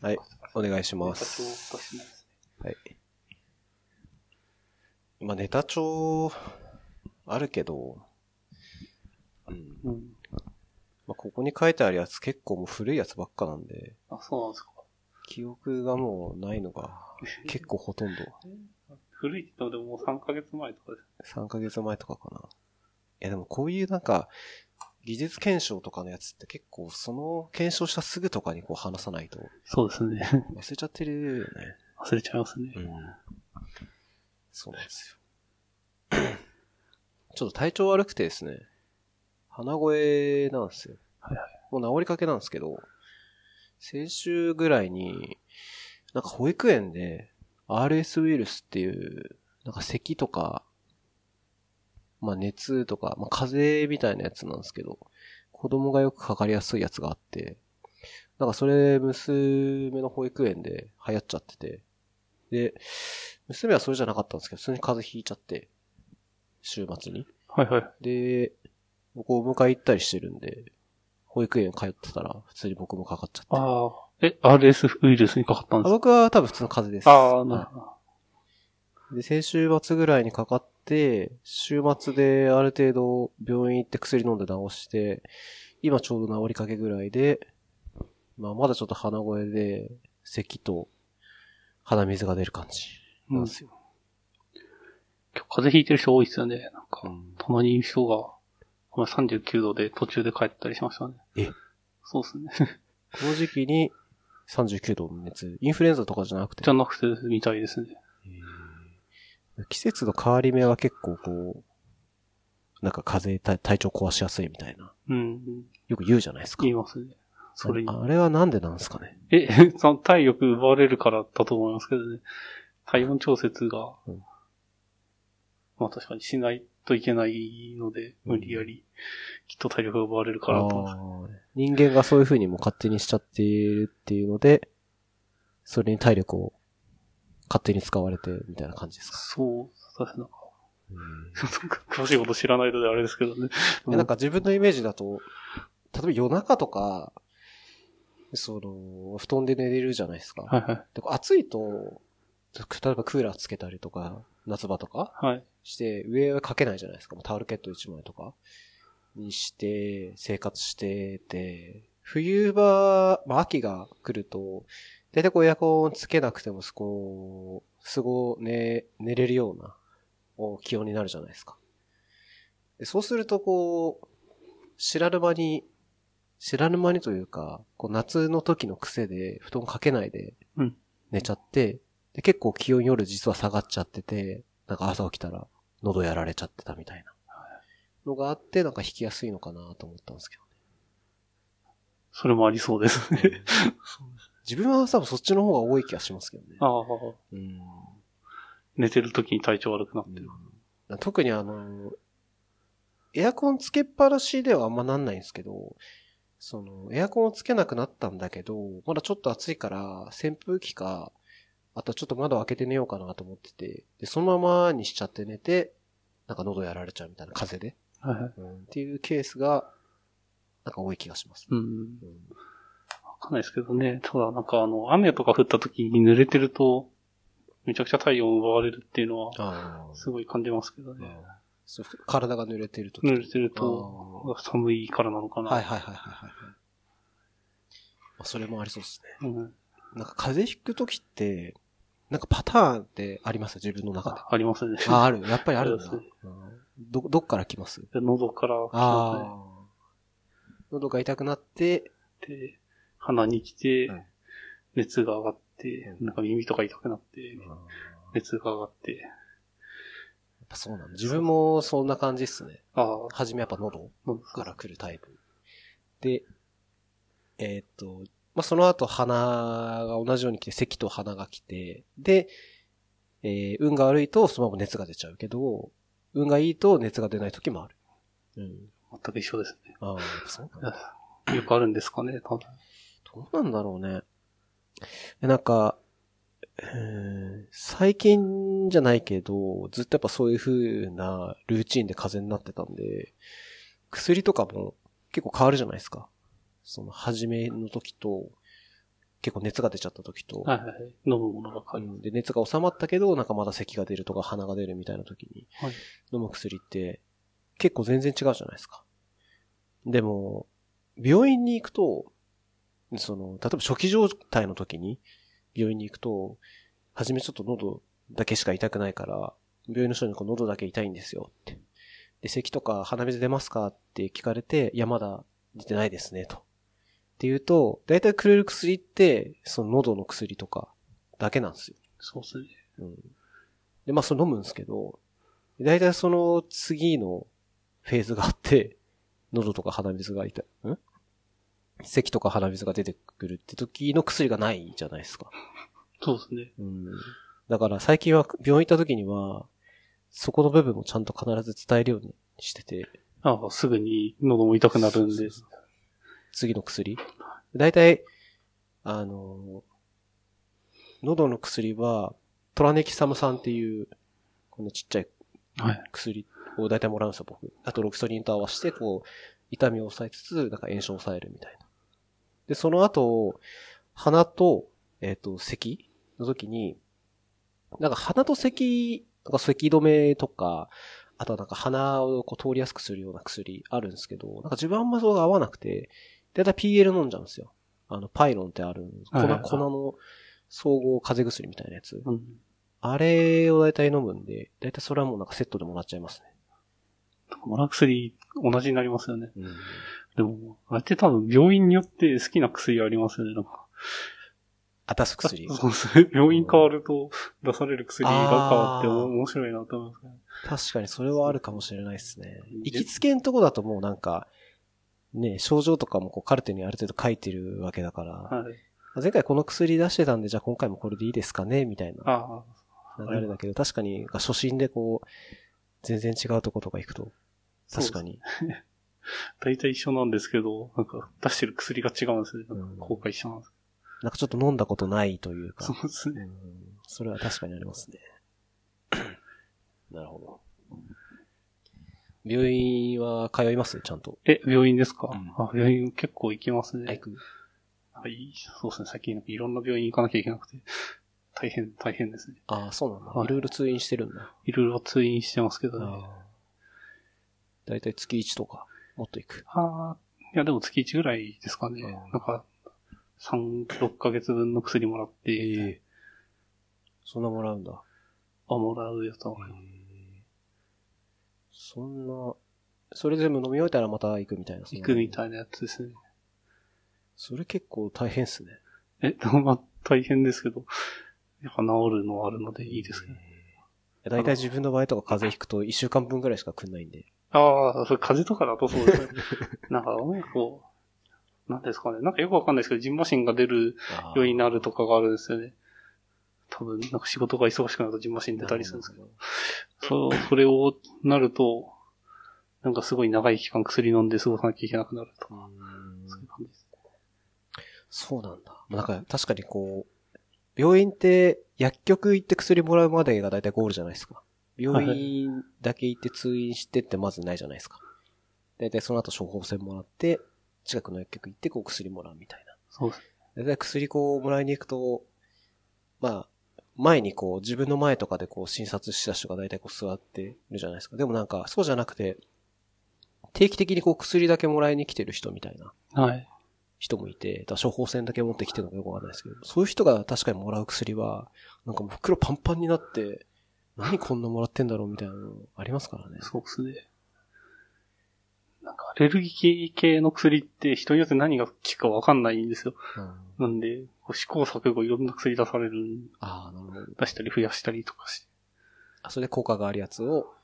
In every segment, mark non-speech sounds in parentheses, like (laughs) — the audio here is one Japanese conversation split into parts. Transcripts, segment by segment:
はい、お願いしまネタ帳します。はい。まあ、ネタ帳、あるけど、うん。うん。まあ、ここに書いてあるやつ結構もう古いやつばっかなんで、あ、そうなんですか。記憶がもうないのが結構ほとんど。古いって言ってももう3ヶ月前とかです。3ヶ月前とかかな。いやでもこういうなんか、技術検証とかのやつって結構その検証したすぐとかにこう話さないとそうですね。忘れちゃってるよね。忘れちゃいますね。うん。そうなんですよ。(coughs) ちょっと体調悪くてですね、鼻声なんですよ。はいはもう治りかけなんですけど、先週ぐらいに、なんか保育園で RS ウイルスっていう、なんか咳とか、まあ熱とか、まあ風邪みたいなやつなんですけど、子供がよくかかりやすいやつがあって、なんかそれ娘の保育園で流行っちゃってて、で、娘はそれじゃなかったんですけど、普通に風邪ひいちゃって、週末に。はいはい。で、僕をお迎え行ったりしてるんで、保育園通ってたら、普通に僕もかかっちゃって。ああ。え、RS ウイルスにかかったんあですか？僕は多分普通の風邪です。ああ、なるほど。はいで、先週末ぐらいにかかって、週末である程度病院行って薬飲んで治して、今ちょうど治りかけぐらいで、まあまだちょっと鼻声で、咳と鼻水が出る感じなんですよ。今日風邪ひいてる人多いですよね。なんか、うんたまに人が、この39度で途中で帰ったりしましたね。え？そうですね。この時期に39度の熱、インフルエンザとかじゃなくて？じゃ、なくて、みたいですね。季節の変わり目は結構こう、なんか風邪体体調壊しやすいみたいな、うん。よく言うじゃないですか言い。ますね。それに。ああれはなんでなんですかね？え、(laughs) その体力奪われるからだと思いますけどね。体温調節が、うんまあ確かにしないといけないので、無理やり、きっと体力が奪われるからだと人間がそういう風にもう勝手にしちゃっているっていうので、それに体力を勝手に使われてみたいな感じですか？そう、そうですね。詳しいこと知らないのであれですけどね。なんか自分のイメージだと、例えば夜中とか、その、布団で寝れるじゃないですか。はいはい。で暑いと、例えばクーラーつけたりとか、夏場とかはい。して、上はかけないじゃないですか。タオルケット1枚とかにして、生活してて、冬場、まあ秋が来ると、大体こうエアコンつけなくても、こう、すご、ね、寝れるようなお気温になるじゃないですか。でそうするとこう、知らぬ間に、知らぬ間にというか、こう夏の時の癖で布団かけないでうん寝ちゃって、で結構気温夜実は下がっちゃってて、なんか朝起きたら喉やられちゃってたみたいなのがあって、なんか引きやすいのかなと思ったんですけどそれもありそうですね。ね。自分は多分そっちの方が多い気がしますけどね。ああ、うん寝てる時に体調悪くなってる。特にあの、エアコンつけっぱなしではあんまなんないんですけど、その、エアコンをつけなくなったんだけど、まだちょっと暑いから、扇風機か、あとちょっと窓開けて寝ようかなと思ってて、で、そのままにしちゃって寝て、なんか喉やられちゃうみたいな風邪で、はいはい。うん、っていうケースが、なんか多い気がします。うん。うんわかんないですけどね。ただなんかあの、雨とか降った時に濡れてると、めちゃくちゃ体温奪われるっていうのは、あすごい感じますけどあね。そう体が濡れてると濡れてると、寒いからなのかな。はいはいはいはいはい。まあそれもありそうですね。うん。なんか風邪ひくときって、なんかパターンってあります？自分の中で。あありますね。あ、ある。やっぱりあるんだ。そうでうんど、どっから来ます？で喉から来ますね。ああ。喉が痛くなって、で、鼻に来てうん、熱が上がって、うんなんか耳とか痛くなって、やっ熱が上がって、ぱそうなんだ。自分もそんな感じっすね。ああ、はじめやっぱ喉喉から来るタイプ。で、えーっと、まあ、その後鼻が同じように来て、咳と鼻が来て、で、えー運が悪いとそのまま熱が出ちゃうけど、運がいいと熱が出ない時もある。うん。全く一緒ですね。ああ、そうなんだ。(laughs) よくあるんですかね、多分。どうなんだろうね。でなんか、えー最近じゃないけど、ずっとやっぱそういう風なルーチンで風邪になってたんで、薬とかも結構変わるじゃないですか。その、初めの時と、結構熱が出ちゃった時と、はいはいはい。飲むものが変わります。うんで、熱が収まったけど、なんかまだ咳が出るとか鼻が出るみたいな時にはい。飲む薬って結構全然違うじゃないですか。でも、病院に行くと、その、例えば初期状態の時に病院に行くと、はじめちょっと喉だけしか痛くないから、病院の人にこう喉だけ痛いんですよって。で、咳とか鼻水出ますかって聞かれて、いや、まだ出てないですね、と。って言うと、だいたいくれる薬って、その喉の薬とかだけなんですよ。そうですね。うん。で、まあ、それ飲むんですけど、だいたいその次のフェーズがあって、喉とか鼻水が痛い、ん咳とか鼻水が出てくるって時の薬がないじゃないですか？そうですね。うん。だから最近は病院行った時には、そこの部分もちゃんと必ず伝えるようにしてて、ああ、すぐに喉も痛くなるんで。次の薬？だいたい、あの、喉の薬は、トラネキサム酸っていう、このちっちゃい。薬を大体もらうんですよ、僕。あとロキソニンと合わせて、こう、痛みを抑えつつ、なんか炎症を抑えるみたいな。で、その後、鼻と、えっ、と、咳の時に、なんか鼻と咳、なんか咳止めとか、あとはなんか鼻をこう通りやすくするような薬あるんですけど、なんか自分あんまそれが合わなくて、だいたい PL 飲んじゃうんですよ。あの、パイロンってある、粉、粉の総合風邪薬みたいなやつ。うん。あれを大体飲むんで、大体それはもうなんかセットでもらっちゃいますね。もらう薬、同じになりますよね。うん。でも、あれって多分病院によって好きな薬ありますよね。なんかあ、出す薬？そうですね。病院変わると出される薬が変わって面白いなと思いますね。確かにそれはあるかもしれないですね。うん行きつけんとこだともうなんか、ね、症状とかもこうカルテにある程度書いてるわけだから、はい。前回この薬出してたんで、じゃあ今回もこれでいいですかねみたいなああ、流れだけど、確かに初診でこう、全然違うとことか行くと、確かに。(laughs) 大体一緒なんですけど、なんか出してる薬が違うんですよね。うんなんか効果一緒なんです。なんかちょっと飲んだことないというか。そうですね。うんそれは確かにありますね。(coughs) なるほど。病院は通います？ちゃんと。え、病院ですか、うんあ、病院結構行きますね。あ行く？はい。そうですね。最近なんかいろんな病院行かなきゃいけなくて、大変、大変ですね。ああ、そうなんだ。はいいろいろ通院してるんだ。いろいろ通院してますけどね。だいたい月1とか、もっと行く。ああ、いやでも月1ぐらいですかね。うんなんか、3、6ヶ月分の薬もらって、そんなもらうんだ。あ、もらうやつは。そんな、それ全部飲み終えたらまた行くみたいな。行くみい。たいなやつですね。それ結構大変っすね。え、(laughs) まあ大変ですけど、やっぱ治るのはあるのでいいですね。だいたい自分の場合とか風邪ひくと1週間分ぐらいしか来んないんで。ああ、それ風邪とかだとそうですね。(laughs) なんか、なんかこう、なんですかね。なんかよくわかんないですけど、ジンマシンが出るようになるとかがあるんですよね。多分、なんか仕事が忙しくなるとジンマシン出たりするんですけど。そう、それをなると、なんかすごい長い期間薬飲んで過ごさなきゃいけなくなるとか、うんそういう感じです。そうなんだ。なんか確かにこう、病院って薬局行って薬もらうまでが大体ゴールじゃないですか。病院だけ行って通院してってまずないじゃないですか。大体その後処方箋もらって、近くの薬局行ってこう薬もらうみたいな。そうです。大体薬こうもらいに行くと、まあ、前にこう自分の前とかでこう診察した人が大体こう座ってるじゃないですか。でもなんかそうじゃなくて、定期的にこう薬だけもらいに来てる人みたいなはい。人もいて、だ処方箋だけ持ってきてるのかよくわかんないですけど、そういう人が確かにもらう薬は、なんかもう袋パンパンになって、何こんなもらってんだろうみたいなのありますからね。そうですね。なんかアレルギー系の薬って人によって何が効くかわかんないんですよ。うん、なんで、こう試行錯誤いろんな薬出される、ああ、なるほど。出したり増やしたりとかして。あ、それで効果があるやつを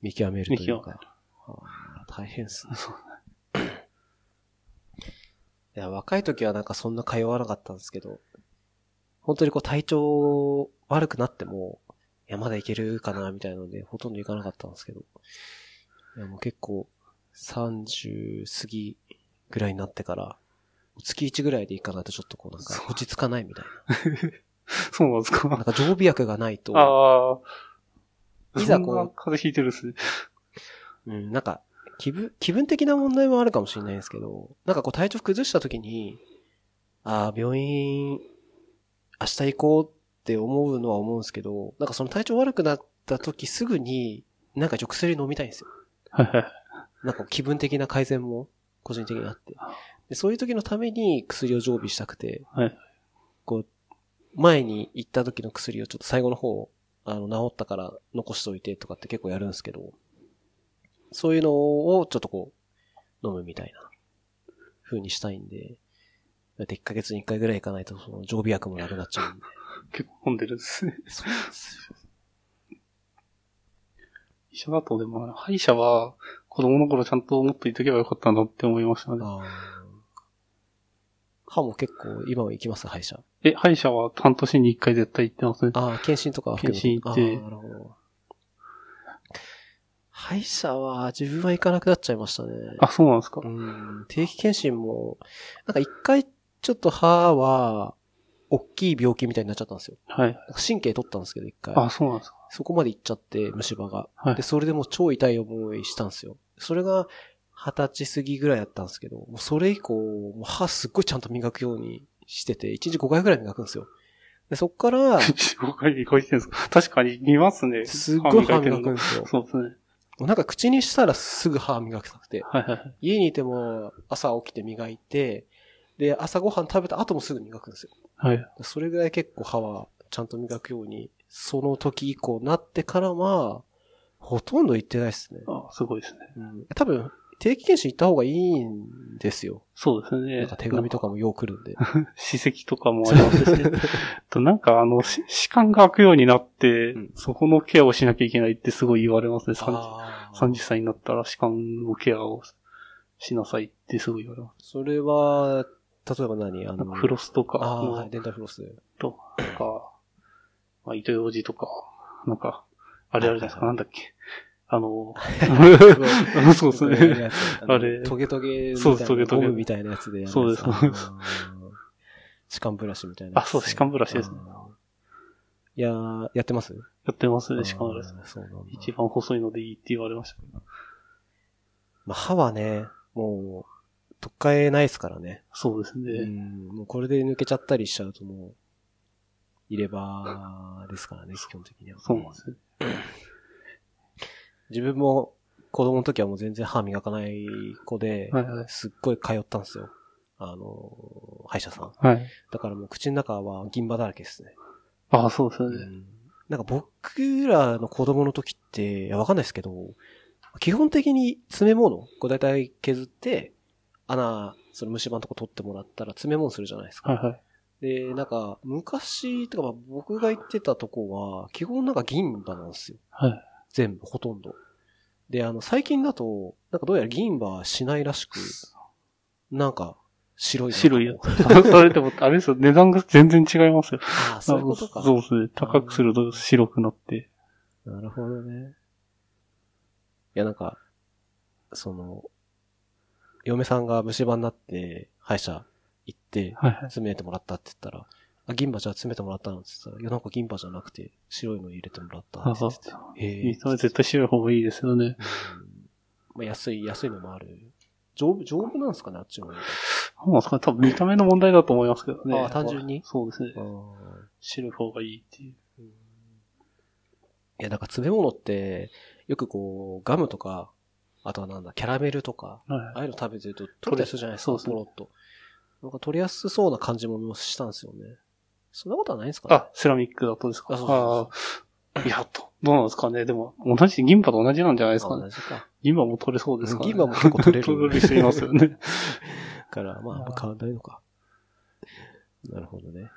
見極めるという見極めか。ああ大変っすね。(laughs) いや、若い時はなんかそんな通わなかったんですけど、本当にこう体調悪くなっても、いや、まだいけるかな、みたいなので、ほとんど行かなかったんですけど、いや、もう結構、30過ぎぐらいになってから、月1ぐらいで行かないとちょっとこうなんか落ち着かないみたい (laughs) そうなんですな。なんかか常備薬がないと、ああ。いざこう風邪ひいてるっすね。うん、なんか、気分、気分的な問題もあるかもしれないですけど、なんかこう体調崩した時に、ああ、病院、明日行こうって思うのは思うんですけど、なんかその体調悪くなった時すぐに、なんか薬飲みたいんですよ。なんか気分的な改善も個人的にあって。でそういう時のために薬を常備したくて、はい。こう、前に行った時の薬をちょっと最後の方、あの、治ったから残しといてとかって結構やるんですけど、そういうのをちょっとこう、飲むみたいな風にしたいんで、だって1ヶ月に1回ぐらい行かないとその常備薬もなくなっちゃうんで。結構混んでるんですね。そうですよ。医者だとでも、歯医者は子供の頃ちゃんと思っといておけばよかったなって思いましたね。歯も結構今は行きます？歯医者。え、歯医者は半年に一回絶対行ってますね。ああ、検診とか検診行ってなるほど。歯医者は自分は行かなくなっちゃいましたね。あ、そうなんですか。うん。定期検診も、なんか一回ちょっと歯は、大きい病気みたいになっちゃったんですよ。はい。神経取ったんですけど、一回。あ、そうなんですか。そこまで行っちゃって、虫歯が。はいで、。それでもう超痛い思いしたんですよ。それが、二十歳過ぎぐらいだったんですけど、もうそれ以降、もう歯すっごいちゃんと磨くようにしてて、一日5回ぐらい磨くんですよ。で、そっから、5回に超えてるんですか？(laughs) 確かに見ますね。すっごい歯磨くんですよ。そうですね。なんか口にしたらすぐ歯磨きたくて。はいはいはい。家にいても朝起きて磨いて、で、朝ごはん食べた後もすぐ磨くんですよ。はい。それぐらい結構歯はちゃんと磨くように、その時以降なってからは、ほとんど行ってないですね。あ、すごいですね。うん、多分、定期検診行った方がいいんですよ。そうですね。なんか手紙とかもよう来るんで。(laughs) 歯石とかもありますしね。(laughs) となんかあの、し歯間が開くようになって、うんそこのケアをしなきゃいけないってすごい言われますね。30, あー30歳になったら歯間のケアをしなさいってすごい言われまそれは、例えば何？あの、フロスとかああ、のはい、デンタルフロス。とか、まあ、糸ようじとか、なんか、あれあるじゃないですか、はないんだっけ。あの、い (laughs) そうですね。あれトゲトゲ。そうですトゲトゲみたいなやつで。そうですそうです歯間ブラシみたいな。あそう歯間ブラシですね。いやー、やってます？やってますね、歯間ブラシそうなんだ。一番細いのでいいって言われました。まあ、歯はね、もう、取っ替えないですからね。そうですねう。ん。もうこれで抜けちゃったりしちゃうともう、入れ歯ですからね、基本的には。そうなんですね。自分も子供の時はもう全然歯磨かない子で、はいはい。すっごい通ったんですよ。あの、歯医者さん。はい。だからもう口の中は銀歯だらけですね。ああ、そうですね。うんなんか僕らの子供の時って、いや、わかんないですけど、基本的に詰め物、こう大体削って、穴、その虫歯のとこ取ってもらったら詰め物するじゃないですか。はいはい。で、なんか、昔、とかまあ僕が行ってたとこは、基本なんか銀歯なんですよ。はい。全部、ほとんど。で、あの、最近だと、なんかどうやら銀歯はしないらしく、なんか、白いの白いやつ。あ (laughs) それでも、あれですよ、値段が全然違いますよ。ああ、そういうことか。そうですね。高くすると白くなって。なるほどね。いや、なんか、その、嫁さんが虫歯になって、歯医者行って、はいはい。詰めてもらったって言ったら、あ、銀歯じゃあ詰めてもらったのって言ったら、いや、なんか銀歯じゃなくて、白いの入れてもらったって言ってて。へえ。それ絶対白い方がいいですよね。うんまあ、安い、安いのもある。丈夫、丈夫なんですかね、あっちの方が。そうなんですかね。多分見た目の問題だと思いますけどね。あ単純に？そうですね。白い方がいいっていう。いや、なんか詰め物って、よくこう、ガムとか、あとはなんだ、キャラメルとか、はいああいうの食べてると取れたりするじゃない？ですか、そうですねポロッと。なんか取りやすそうな感じもしたんですよね。そんなことはないんですかね？あ、セラミックだとですか？あそうそうああ。いや、と、どうなんですかね。でも、同じ、銀歯と同じなんじゃないですかあ同ね。じか。銀歯も取れそうですかね。銀歯も結構取れる取れる人いますよね。だ (laughs) から、まあ、あんま変わんないのか。なるほどね。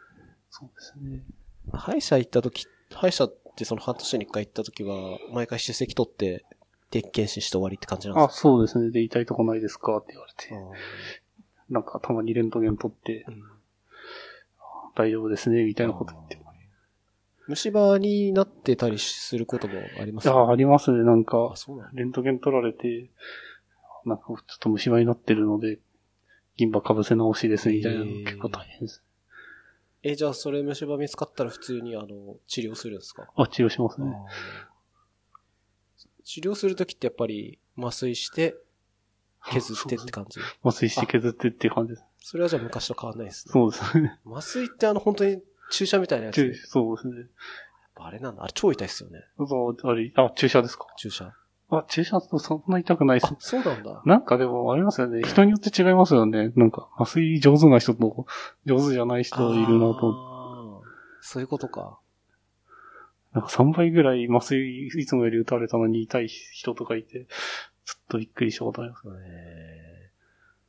そうですね。歯医者行った時、歯医者ってその半年に一回行った時は、毎回出席取って、定期検診して終わりって感じなんあ、ですそうですね。で、痛いとこないですか？って言われてか。なんか、たまにレントゲン取って、うん大丈夫ですね、みたいなこと言って。虫歯になってたりすることもあります？あ、ありますね。なんあか。レントゲン取られて、なんかちょっと虫歯になってるので、銀歯かぶせ直しですみたいなの結構大変です。え、じゃあそれ虫歯見つかったら普通にあの、治療するんですか？あ、治療しますね。治療するときってやっぱり麻酔して、削ってって感じ？麻酔して削ってっていう感じです。それはじゃあ昔と変わんないですね。そうですね。麻酔ってあの本当に注射みたいなやつ？やっそうですね。ぱあれなんだ。あれ超痛いっすよね。そう、あれ、あ、注射ですか？注射。あ、注射だとそんな痛くないですあ。、そうなんだ。なんかでもありますよね。人によって違いますよね。なんか、麻酔上手な人と上手じゃない人いるなとそういうことか。なんか3倍ぐらい麻酔いつもより打たれたのに痛い人とかいて、ちょっとびっくりしたことあります。え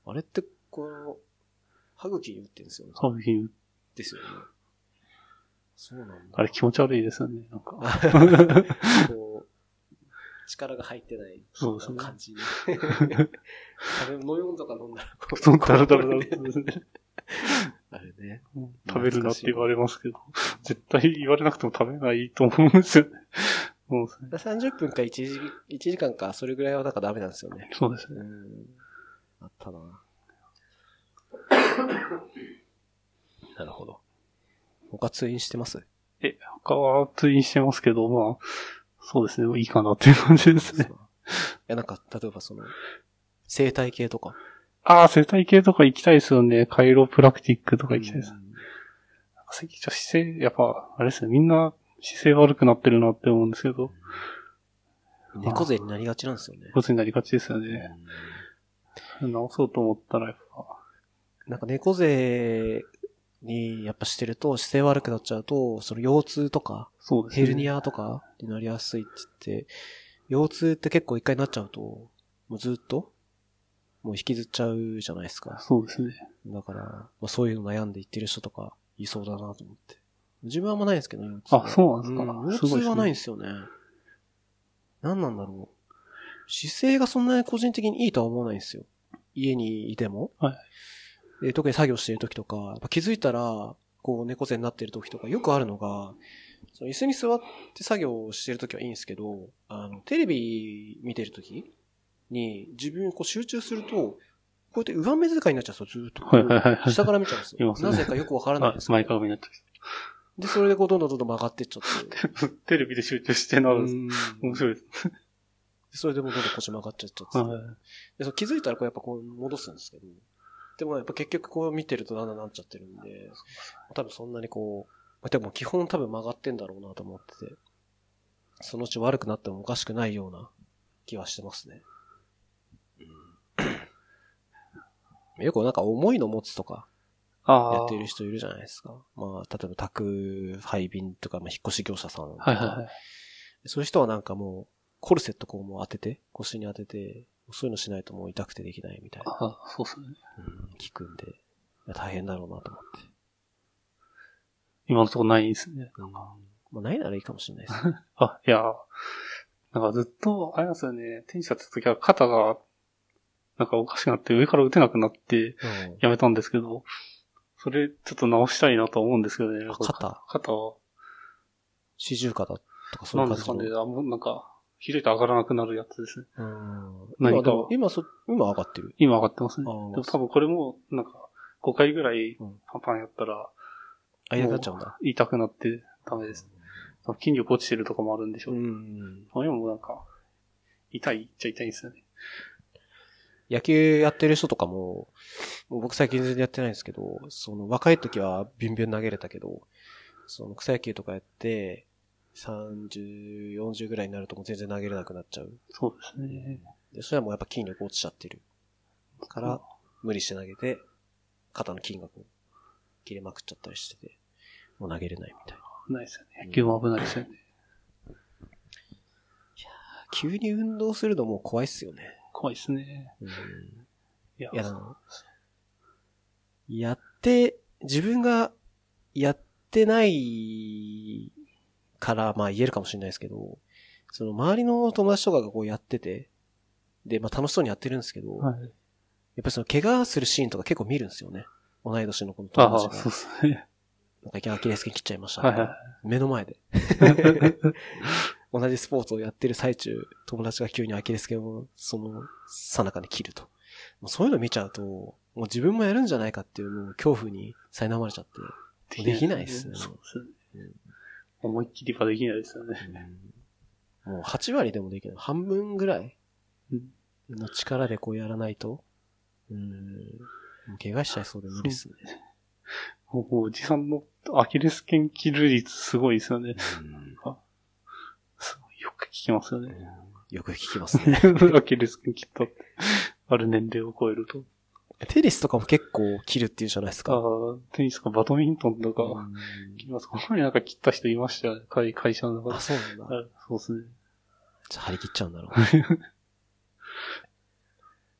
ー、あれって、この、歯茎に打ってるんですよね。歯茎にですよね。そうなんだ。あれ気持ち悪いですよね。なんか。(laughs) こう、力が入ってないそうですね感じに。(laughs) 食べ物とか飲んだらこう、そう、ダラダラダラこうねあれね。食べるなって言われますけど、(laughs) 絶対言われなくても食べないと思うんですよね。(laughs) そうですね。30分か1時 ,1 時間か、それぐらいはなんかダメなんですよね。そうですね。うん。あったな。(laughs) なるほど。他通院してます？え、他は通院してますけど、まあ、そうですね。いいかなっていう感じですね。いや、なんか、例えばその、生態系とか？ああ、生態系とか行きたいですよね。カイロプラクティックとか行きたいです。うん最近ちょっと姿勢、やっぱ、あれですね。みんな姿勢悪くなってるなって思うんですけど、猫背になりがちなんですよね。ことになりがちですよね。直そうと思ったらやっぱ、なんか猫背にやっぱしてると姿勢悪くなっちゃうと、その腰痛とか、そうですね。ヘルニアとかになりやすいって言って、腰痛って結構一回なっちゃうと、もうずっと、もう引きずっちゃうじゃないですか。そうですね。だから、まあ、そういうの悩んで言ってる人とかいそうだなと思って。自分はあんまないんですけど、腰痛はあそうなんですかうん腰痛はないんですよね。何なんだろう。姿勢がそんなに個人的にいいとは思わないんですよ。家にいても。はいで特に作業してる時とか、やっぱ気づいたら、こう猫背になってる時とかよくあるのが、その椅子に座って作業してる時はいいんですけど、あの、テレビ見てる時に自分こう集中すると、こうやって上目遣いになっちゃうんですよ、ずーっと。はいはいはいはい下から見ちゃうんですよ。いますねなぜかよくわからないんあです、けど前かがみになっちゃで、それでこうどんどんどんどん曲がってっちゃって。う。(laughs) テレビで集中してなるんです。うん面白いです。でそれでもうどんどん腰曲がっちゃっちゃって。はいで、そう気づいたらこうやっぱこう戻すんですけど、でもやっぱ結局こう見てるとだんだんなっちゃってるんで、多分そんなにこう、でも基本多分曲がってんだろうなと思ってて、そのうち悪くなってもおかしくないような気はしてますね。よくなんか重いの持つとか。やってる人いるじゃないですか。まあ、例えば宅配便とか、まあ、引っ越し業者さんとか、はいはいはい。そういう人はなんかもう、コルセットこうもう当てて、腰に当てて、そういうのしないともう痛くてできないみたいな。ああ、そうですね。うん、聞くんで、大変だろうなと思って。今のところないですね。うんまあ、ないならいいかもしれないですね。(laughs) あ、いや、なんかずっと、あれなんですよね、テニスやってた時は肩が、なんかおかしくなって上から打てなくなってうんやめたんですけど、それちょっと直したいなと思うんですけどね。あ肩？肩は、四十肩とかそうないんですかう感じの。ね。あもうなんか、開いて上がらなくなるやつですね。うん。何か今そ、今上がってる？今上がってますね。あでーも多分これも、なんか、5回ぐらいうんパンパンやったら、あ、痛くなっちゃうんだ。痛くなってダメです。筋力落ちてるとかもあるんでしょう。うん。あれもなんか、痛いっちゃ痛いんですよね。野球やってる人とかも、もう僕最近全然やってないんですけど、その若い時はビュンビュン投げれたけど、その草野球とかやって、30、40ぐらいになるともう全然投げれなくなっちゃう。そうですね。で、それはもうやっぱ筋力落ちちゃってる。から、無理して投げて、肩の筋がこう、切れまくっちゃったりしてて、もう投げれないみたいな。危ないですよね。野球も危ないですよね。急に運動するのもう怖いっすよね。怖いですね。うん。いや、いや、って、自分がやってないから、まあ言えるかもしれないですけど、その周りの友達とかがこうやってて、で、まあ楽しそうにやってるんですけど、はい。やっぱりその怪我するシーンとか結構見るんですよね。同い年の子のああ、友達が。そうですね。なんかアキレス腱切っちゃいましたとか、はいはい。目の前で。(laughs) 同じスポーツをやってる最中、友達が急にアキレス腱をその、さなかに切ると。もうそういうの見ちゃうと、もう自分もやるんじゃないかっていうのを恐怖に苛まれちゃって。できないですねそうですねうん。思いっきりはできないですよね。もう8割でもできない。半分ぐらいうんの力でこうやらないと、うん、もう怪我しちゃいそうで無理ですね。もうおじさんのアキレス腱切る率すごいですよね。すごいよく聞きますよね。よく聞きますね。アキレス腱切ったって。ある年齢を超えると。テニスとかも結構切るっていうじゃないですあか。あ、テニスかバドミントンとか、うん切ります。この前なんか切った人いましたよね。会会社の中あ、で。そうなんだ。はいそうですね。じゃあ張り切っちゃうんだろう。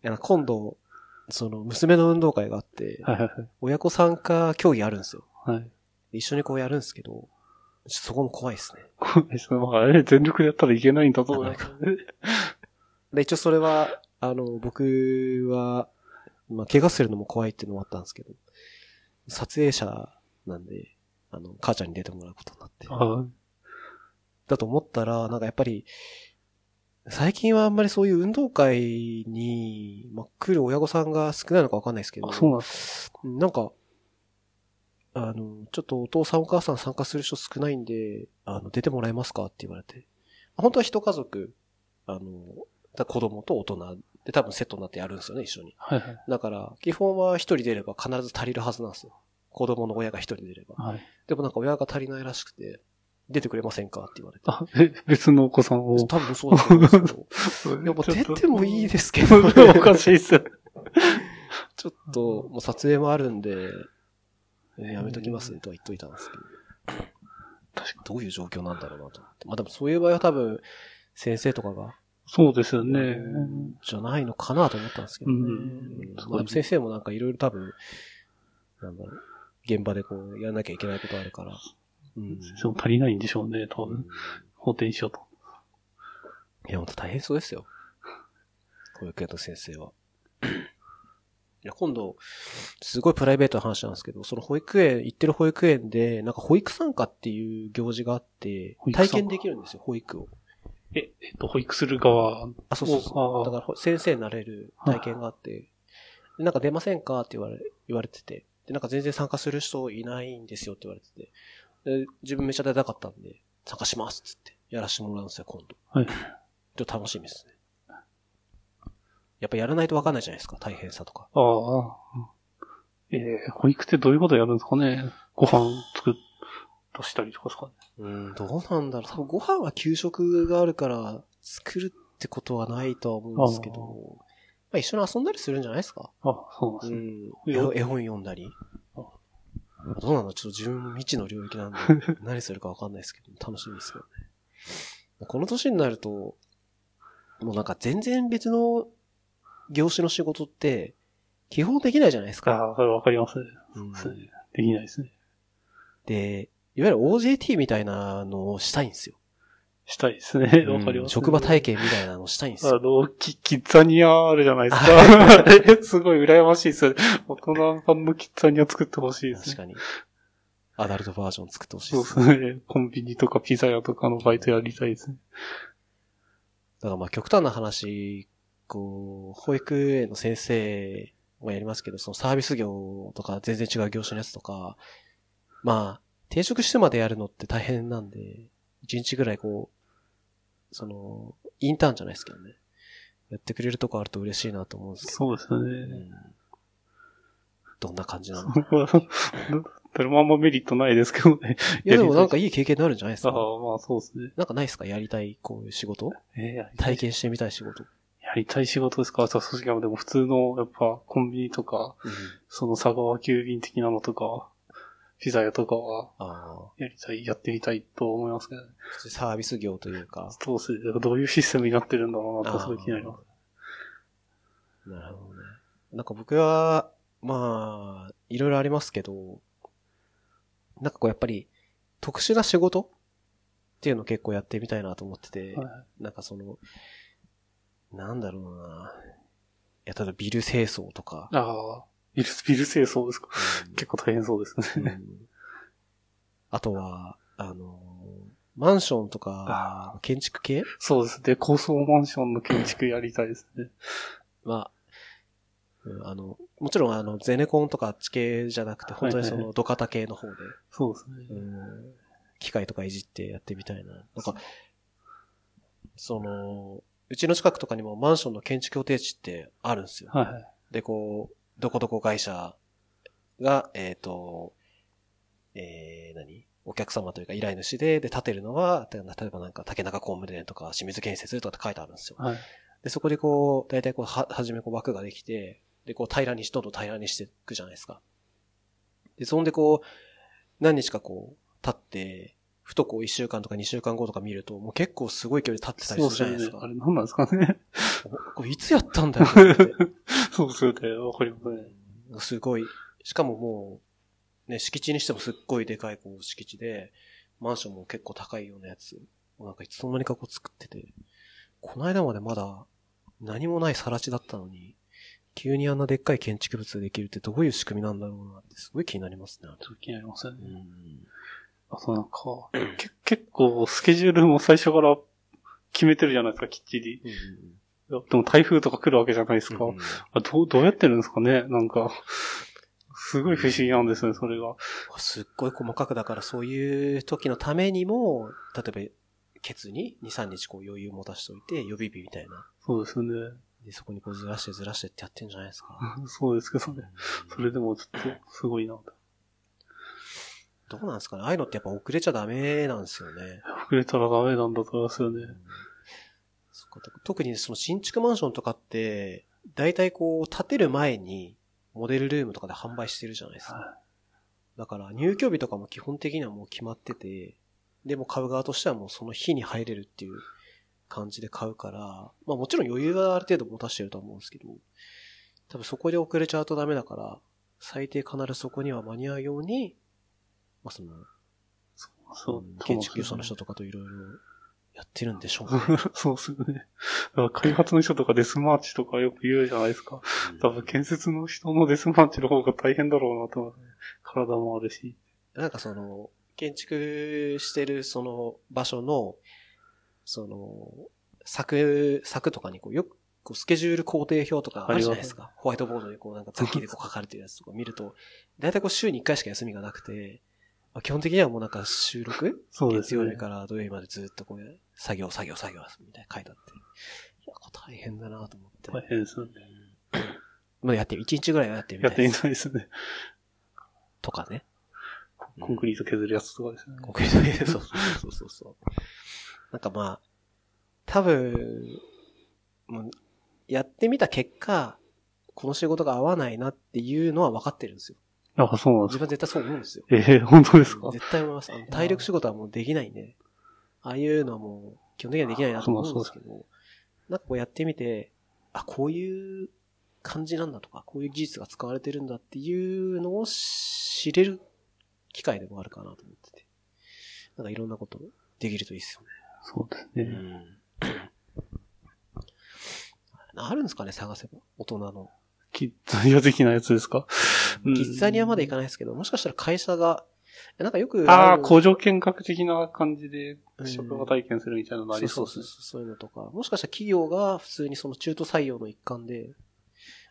いや今度、その、娘の運動会があって、はいはい親子参加競技あるんですよ。はい。はい。一緒にこうやるんですけど、そこも怖いですね。怖いですね。まあ、あれ全力でやったらいけないんだと思います。で、一応それは、あの、僕は、まあ、怪我するのも怖いっていうのもあったんですけど、撮影者なんで、あの、母ちゃんに出てもらうことになって。あだと思ったら、なんかやっぱり、最近はあんまりそういう運動会に、まあ、来る親御さんが少ないのかわかんないですけど、あ、そうなんですなんか、あの、ちょっとお父さんお母さん参加する人少ないんで、あの、出てもらえますかって言われて。本当は一家族、あの、だ子供と大人で多分セットになってやるんですよね、一緒に。はいはい。だから、基本は一人出れば必ず足りるはずなんですよ。子供の親が一人出れば。はい。でもなんか親が足りないらしくて、出てくれませんかって言われて。あ、え、別のお子さんを？多分そうだと思うんですけど。(laughs) いや、もう出てもいいですけど、(laughs) おかしいっすよ。(laughs) ちょっと、もう撮影もあるんで、えーやめときますとは言っといたんですけど。確かどういう状況なんだろうなと思って。まあでもそういう場合は多分、先生とかが、そうですよね。じゃないのかなと思ったんですけどね。うんうんまあでも先生もなんかいろいろ多分、なんだろう、現場でこう、やらなきゃいけないことあるから。うん。でも足りないんでしょうね、多分。補填しようと。いや、ほんと大変そうですよ。保育園の先生は。いや、今度、すごいプライベートな話なんですけど、その保育園、行ってる保育園で、なんか保育参加っていう行事があって体験できるんですよ、保育を。え、えっと、保育する側？あ、そうそうそあう。だからほ、先生になれる体験があって、でなんか出ませんか？って言われ、言われてて、で、なんか全然参加する人いないんですよって言われてて、で自分めっちゃ出たかったんで、参加しますっつって、やらせてもらうんですよ、今度。はい。ちょっと楽しみですね。やっぱやらないとわかんないじゃないですか、大変さとか。ああ。えー、保育ってどういうことやるんですかねご飯作っとしたりとかですかねうん、どうなんだろう。多分ご飯は給食があるから、作るってことはないとは思うんですけど、まあ一緒に遊んだりするんじゃないですか。あ、そうなんうですね。ん。絵絵本読んだり。あどうなんだちょっと自分も未知の領域なんで、(laughs) 何するかわかんないですけど、楽しみですけどね。この年になると、もうなんか全然別の業種の仕事って、基本できないじゃないですか。ああ、それわかりますね。うんそうねできないですね。で、いわゆる OJT みたいなのをしたいんですよ。したいですね。わかります、職場体験みたいなのをしたいんですよ。あの、キキッザニアあるじゃないですか。(laughs) あれすごい羨ましいです。大人版のキッザニア作ってほしいですね。確かに。アダルトバージョン作ってほしいそうです。ですね。コンビニとかピザ屋とかのバイトやりたいですね。だからまあ極端な話、こう、保育園の先生もやりますけど、そのサービス業とか全然違う業種のやつとか、まあ、転職してまでやるのって大変なんで、一日ぐらいこう、その、インターンじゃないですけどね。やってくれるとこあると嬉しいなと思うんですけそうです。ね。うんどんな感じなの？(laughs) それもあんまメリットないですけどね。いやでもなんかいい経験になるんじゃないですああ、か。まあそうですね。なんかないですか？やりたい、こういう仕事？えー体験してみたい仕事？やりたい仕事ですか？さすがにでも普通の、やっぱコンビニとか、その佐川急便的なのとか、ピザ屋とかは。やりたい、やってみたいと思いますけどね。サービス業というか。そうですね。どういうシステムになってるんだろうなと、すごい気になります。なるほどね。なんか僕は、まあ、いろいろありますけど、なんかこうやっぱり特殊な仕事っていうのを結構やってみたいなと思ってて、はいなんかその、なんだろうな。いや、ただビル清掃とか、ああ、ビル、ビル清掃ですか？うん結構大変そうですね。うんあとは、あの、マンションとか、建築系？そうですね。高層マンションの建築やりたいですね。まあ、うんあの、もちろんあの、ゼネコンとか地形じゃなくて、本当にその土方系の方で、そうですね。うん機械とかいじってやってみたいな。なんか、その、うちの近くとかにもマンションの建築予定地ってあるんですよ。はいはい。で、こう、どこどこ会社が、えっ、と、えー、何？お客様というか依頼主で、で、建てるのは、例えばなんか竹中工務店とか清水建設とかって書いてあるんですよ。はい。で、そこでこう、大体こう、は、はじめこう枠ができて、で、こう平らにし、どんどん平らにしていくじゃないですか。で、そんでこう、何日かこう、経って、ふとこう一週間とか二週間後とか見ると、もう結構すごい距離経ってたりするじゃないですか。あれ何なんですかね。おこれいつやったんだよ。(laughs) そうですよね。わかりますね。すごい。しかももう、ね、敷地にしてもすっごいでかいこう敷地で、マンションも結構高いようなやつ、なんかいつの間にかこう作ってて、この間までまだ何もない更地だったのに、急にあんなでっかい建築物できるってどういう仕組みなんだろうなってすごい気になりますね。気になりますよね。うんあとなんか、け結構スケジュールも最初から決めてるじゃないですか、きっちり。いやでも台風とか来るわけじゃないですか。うんあどう、どうやってるんですかね？なんか、すごい不思議なんですね、それが。すっごい細かくだからそういう時のためにも、例えば、ケツに2、3日こう余裕持たしといて、予備日みたいな。そうですね。で、そこにこうずらしてずらしてってやってんじゃないですか。そうですけどね。それでもちょっと、すごいな。どうなんですかねああいうのってやっぱ遅れちゃダメなんですよね。遅れたらダメなんだと思いますよね。そっか特にその新築マンションとかって、大体こう建てる前にモデルルームとかで販売してるじゃないですか。はだから入居日とかも基本的にはもう決まってて、でも買う側としてはもうその日に入れるっていう感じで買うから、まあもちろん余裕はある程度持たしてると思うんですけど、多分そこで遅れちゃうとダメだから、最低必ずそこには間に合うように、まあその、そううん。建築業者の人とかといろいろやってるんでしょうね。(laughs) そうですよね。開発の人とかデスマーチとかよく言うじゃないですか。多分建設の人のデスマーチの方が大変だろうなと思う。体もあるし。なんかその、建築してるその場所の、その、柵、柵とかにこうよく、こうスケジュール工程表とかあるじゃないですか。ホワイトボードにこうなんかツッキーでこう書かれてるやつとか見ると、だいたいこう週に1回しか休みがなくて、まあ基本的にはもうなんか収録？そうですね月曜日。から土曜日までずっとこう、作業、作業、作業、みたいな書いてあって。いや、大変だなと思って。大変ですよね。まあやってみ、1日ぐらいはやってみたいです。やってみたいですね。とかね。コンクリート削るやつとかですね。コンクリートそうそうそうそう。なんかまあ、多分、もうやってみた結果、この仕事が合わないなっていうのは分かってるんですよ。あ、そうなんですか。自分は絶対そう思うんですよ。ええ本当ですか？絶対思います。あの体力仕事はもうできないんで、ああいうのはもう基本的にはできないなと思うんですけど、なんかこうやってみて、あ、こういう感じなんだとか、こういう技術が使われてるんだっていうのを知れる機会でもあるかなと思ってて。なんかいろんなことできるといいですよね。そうですね。うん。(coughs) あるんですかね、探せば。大人の。キッザニア的なやつですか？うんキッザニアまで行かないですけど、もしかしたら会社が、なんかよくああ、る工場見学的な感じでうん職場体験するみたいなのありそうそうですね。そうそうそういうのとか、もしかしたら企業が普通にその中途採用の一環で、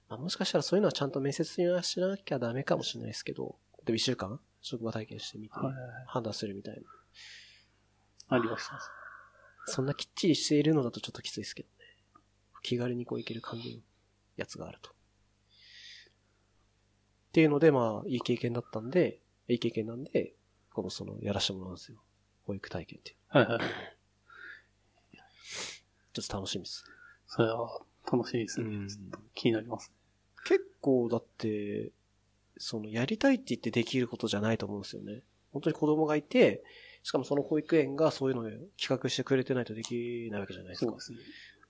あもしかしたらそういうのはちゃんと面接にはしなきゃダメかもしれないですけど、でも一週間職場体験してみて判断するみたいな。あります。そんなきっちりしているのだとちょっときついですけどね。気軽にこういける感じのやつがあると。っていうので、まあ、いい経験だったんで、いい経験なんで、このその、やらしてもらうんですよ。保育体験っていう。はいはい。ちょっと楽しみです。それは楽しいですね。うん気になります。結構だって、そのやりたいって言ってできることじゃないと思うんですよね。本当に子供がいて、しかもその保育園がそういうのを企画してくれてないとできないわけじゃないですか。そうですね。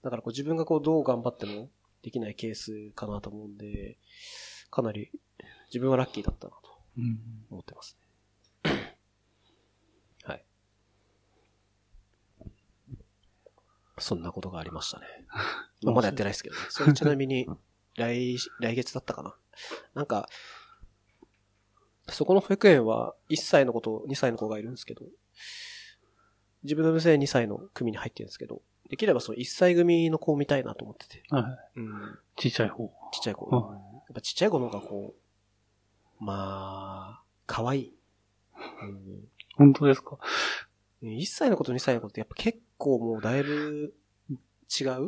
だからこう自分がこうどう頑張ってもできないケースかなと思うんで、かなり自分はラッキーだったなとうん。思ってますね。はい。そんなことがありましたね。(laughs) まあまだやってないですけどね。(laughs) それちなみに、来、来月だったかな。なんか、そこの保育園は1歳の子と2歳の子がいるんですけど、自分の娘2歳の組に入ってるんですけど、できればその1歳組の子を見たいなと思ってて。はい。うん。ちっちゃい方。ちっちゃい子。うんやっぱちっちゃい子の方がこう、まあ、可愛い。うん本当ですか？1歳の子と2歳の子ってやっぱ結構もうだいぶ違う？言葉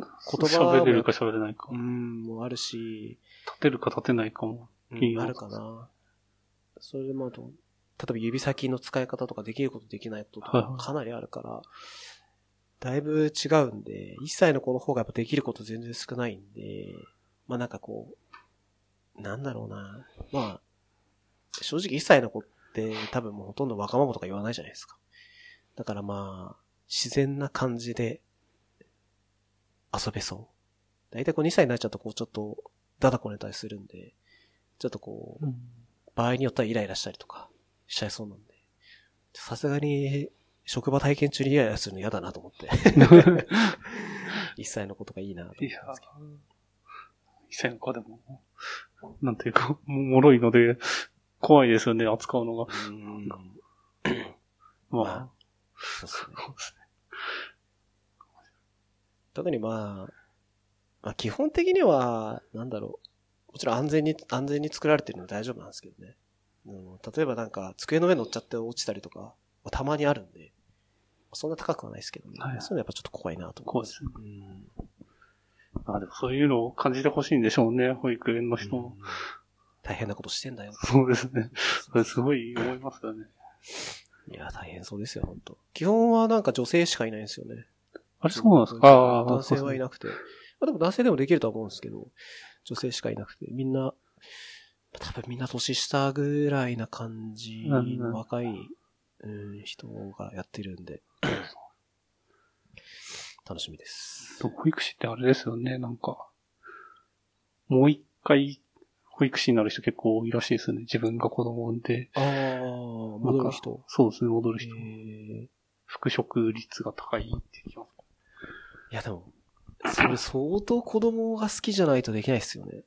喋れるか喋れないかう。ん、もあるし、立てるか立てないかも。うんあるかな。それでもあと、例えば指先の使い方とかできることできないこととかかなりあるから、だいぶ違うんで、1歳の子の方がやっぱできること全然少ないんで、まあなんかこう、なんだろうな。まあ、正直1歳の子って多分もうほとんど若者とか言わないじゃないですか。だからまあ、自然な感じで遊べそう。だいたいこう2歳になっちゃうとこうちょっとダダこねたりするんで、ちょっとこう、場合によってはイライラしたりとかしちゃいそうなんで、さすがに職場体験中にイライラするの嫌だなと思って。(laughs) 1歳の子とかいいなと思っすけど。一歳の子でも、なんていうか、も脆いので、怖いですよね、扱うのが。うーん。ままあそうっすね。特にまあ、まあ基本的には、なんだろう。もちろん安全に、安全に作られてるので大丈夫なんですけどね。うん、例えばなんか、机の上乗っちゃって落ちたりとか、まあたまにあるんで、そんな高くはないですけどね。はいそういうのやっぱちょっと怖いなと思怖いですね。うん。あ、でもそういうのを感じてほしいんでしょうね、保育園の人も。大変なことしてんだよ。そうですね。それすごい思いますよね。いや、大変そうですよ、本当基本はなんか女性しかいないんですよね。あれそうなんですか？ああ、男性はいななくて。まあでも男性でもできるとは思うんですけど、女性しかいなくて、みんな、多分みんな年下ぐらいな感じの若い、うん、人がやってるんで、(clears throat) 楽しみです。保育士ってあれですよね、なんか。もう一回、保育士になる人結構多いらしいですよね。自分が子供を産んで。ああ、戻る人？そうですね、戻るえ人。ー復職率が高いって聞きます。いやでも、それ相当子供が好きじゃないとできないですよね。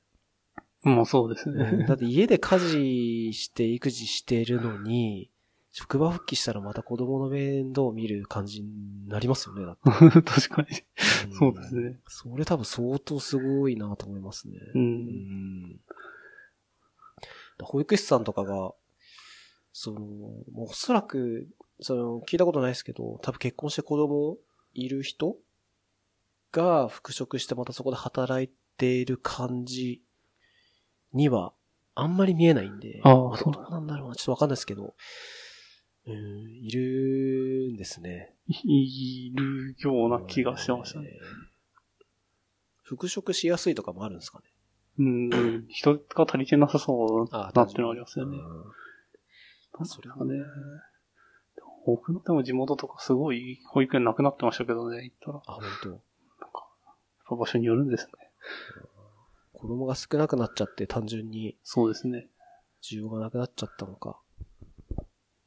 まあそうですうんね。だって家で家事して育児してるのに、職場復帰したらまた子供の面倒を見る感じになりますよね、だって。(laughs) 確かに。んそうですね。それ多分相当すごいなと思いますね。う。うんん保育士さんとかが、その、おそらく、その、聞いたことないですけど、多分結婚して子供いる人が復職してまたそこで働いている感じには、あんまり見えないんで、ああまそうなんだろうな、ちょっとわかんないですけど、うん、いるんですね。いるような気がしてましたね。えー復職しやすいとかもあるんですかね。うん。人が足りてなさそうあなっていうのはありますよね。うそれはね。僕のでも地元とかすごい保育園なくなってましたけどね、行ったら。あ、本当。なんか、やっぱ場所によるんですね。子供が少なくなっちゃって単純にそうですね。需要がなくなっちゃったのか。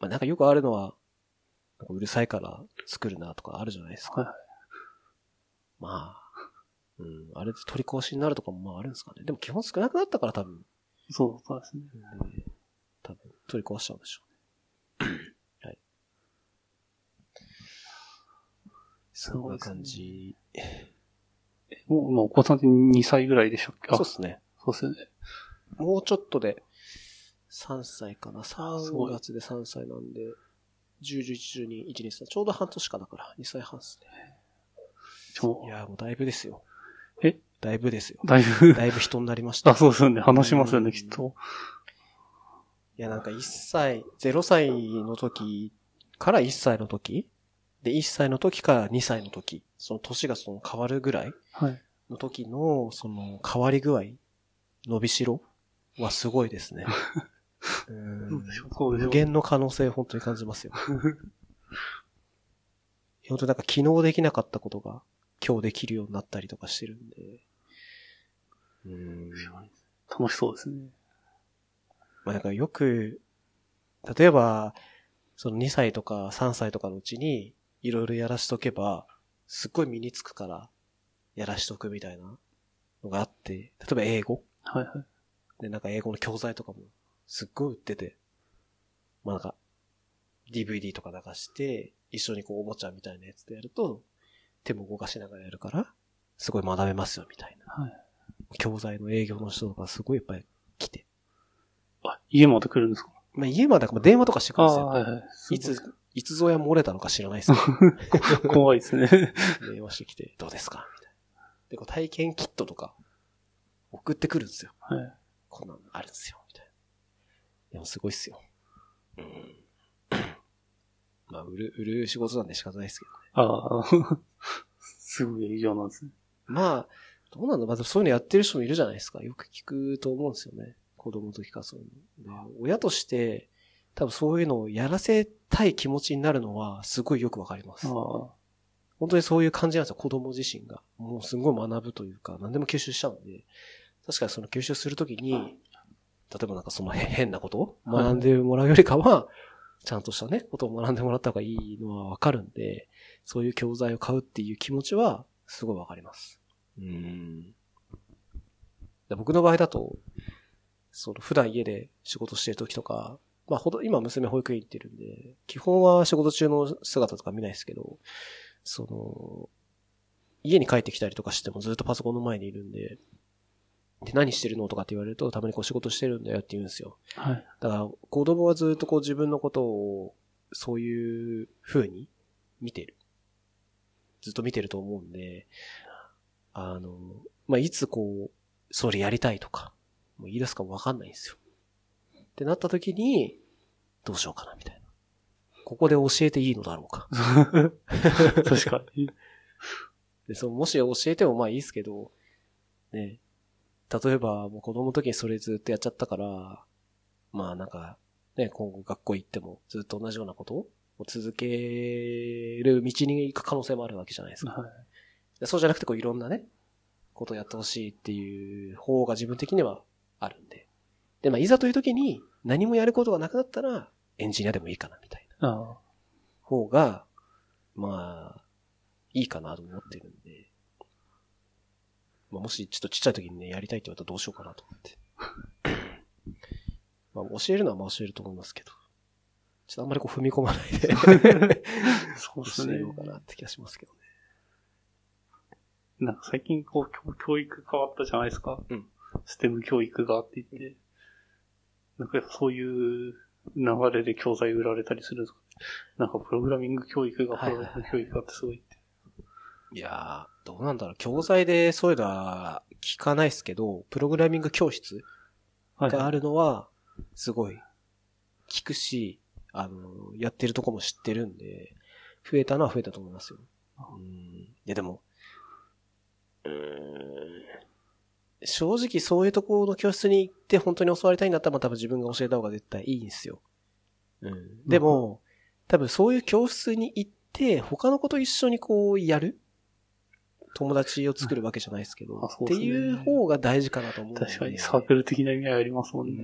まあなんかよくあるのは、うるさいから作るなとかあるじゃないですか。はいはい。まあ、うん、あれで取り壊しになるとかもまああるんですかね。でも基本少なくなったから多分、そう、そうですね。うん多分取り壊しちゃうんでしょうね。(clears throat) はい。そんな感じ。もう、もうお子さんって2歳ぐらいでしたっけ？あそうですね。そうですよね。もうちょっとで3歳かな。す3ごい月で3歳なんで、10、11、12、1、2、3。ちょうど半年かだから、2歳半ですね。いや、もうだいぶですよ。え？だいぶですよ。だいぶ、だいぶ人になりました。あ、そうですよね。話しますよね、うんきっと。いや、なんか1歳、0歳の時から1歳の時？で、1歳の時から2歳の時、その年がその変わるぐらいはい。の時の、その変わり具合、伸びしろはすごいですね。(laughs) うん無。限の可能性本当に感じますよ。(laughs) 本当になんか昨日できなかったことが今日できるようになったりとかしてるんで。うん。楽しそうですね。まあなんかよく、例えば、その2歳とか3歳とかのうちにいろいろやらしとけば、すっごい身につくからやらしとくみたいなのがあって、例えば英語はいはい。で、なんか英語の教材とかもすっごい売ってて、まあなんか DVD とか流して、一緒にこうおもちゃみたいなやつでやると、手も動かしながらやるから、すごい学べますよみたいな。はい。教材の営業の人とかすごいいっぱい来て。あ、家まで来るんですか？まあ家までまあ電話とかしてくるんですよ。はいはい。いつ、いつぞや漏れたのか知らないですけど、(laughs) 怖いですね。電話してきて、どうですか？みたいで、こう体験キットとか送ってくるんですよ。はい。こんなのあるんですよ、みたいな。でもすごいっすよ。うん。まあ、売る、(laughs) 売る仕事なんで仕方ないですけどね。ああ、(laughs) すごい営業なんですね。まあ、どうなんだまあ、そういうのやってる人もいるじゃないですか。よく聞くと思うんですよね。子供の時からそういうの。で親として、多分そういうのをやらせたい気持ちになるのは、すごいよくわかります。本当にそういう感じなんですよ、子供自身が。もうすごい学ぶというか、何でも吸収しちゃうんで。確かにその吸収するときに、例えばなんかそのへ変なことを学んでもらうよりかは、ちゃんとしたね、ことを学んでもらった方がいいのはわかるんで、そういう教材を買うっていう気持ちは、すごいわかります。うん。僕の場合だと、その普段家で仕事してる時とか、まあほど、今娘保育園行ってるんで、基本は仕事中の姿とか見ないですけど、その、家に帰ってきたりとかしてもずっとパソコンの前にいるんで、で、何してるのとかって言われると、たまにこう仕事してるんだよって言うんですよ。はい。だから、子供はずっとこう自分のことを、そういう風に見てる。ずっと見てると思うんで、あの、まあ、いつこう、それやりたいとか、もう言い出すかもわかんないんですよ。ってなった時に、どうしようかな、みたいな。ここで教えていいのだろうか。(laughs) 確かに。で、その、もし教えてもまあいいですけど、ね、例えばもう子供の時にそれずっとやっちゃったから、まあなんか、ね、今後学校行ってもずっと同じようなことを続ける道に行く可能性もあるわけじゃないですか。はい。でそうじゃなくてこういろんなね、ことをやってほしいっていう方が自分的にはあるんで。で、まあいざという時に何もやることがなくなったらエンジニアでもいいかなみたいなあ方が、まあ、いいかなと思ってるんで。まあ、もしちょっとちっちゃい時にね、やりたいって言われたらどうしようかなと思って。(laughs) まあ、教えるのはまあ教えると思いますけど。ちょっとあんまりこう踏み込まないであ、そうですね教えよ。うかなって気がしますけどね。なんか最近こう、教教育変わったじゃないですか。うん。ステム教育がって言って。なんかそういう流れで教材売られたりするんですかなんかプログラミング教育が、プログラミング教育がってすごい。いやー、どうなんだろう。教材でそういうのは聞かないですけど、プログラミング教室はい。があるのは、すごい、聞くし、あの、やってるとこも知ってるんで、増えたのは増えたと思いますよ。うん。いや、でも、うーん、正直そういうところの教室に行って本当に教わりたいんだったら、まあ多分自分が教えた方が絶対いいんですよ。うん。でも、多分そういう教室に行って、他の子と一緒にこうやる友達を作るわけじゃないですけど、あそうっていう方が大事かなと思う確かにサークル的な意味合いありますもんうね。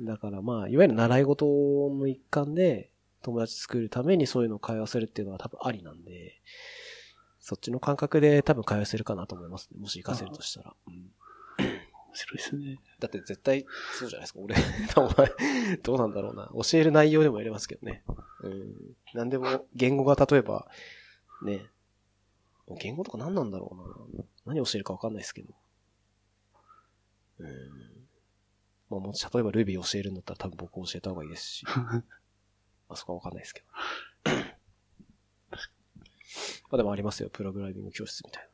んだからまあ、いわゆる習い事の一環で友達作るためにそういうのを通わせるっていうのは多分ありなんで、そっちの感覚で多分通わせるかなと思いますね。もし行かせるとしたら。うん面白いですね。だって絶対そうじゃないですか。俺、お前、どうなんだろうな。教える内容でもやれますけどね。うん。なんでも、言語が例えば、ね、言語とか何なんだろうな。何教えるか分かんないですけど。うん。まあ、もし例えば Ruby 教えるんだったら多分僕教えた方がいいですし。(laughs) まあ、そこは分かんないですけど。(coughs) まあでもありますよ。プログラミング教室みたいな。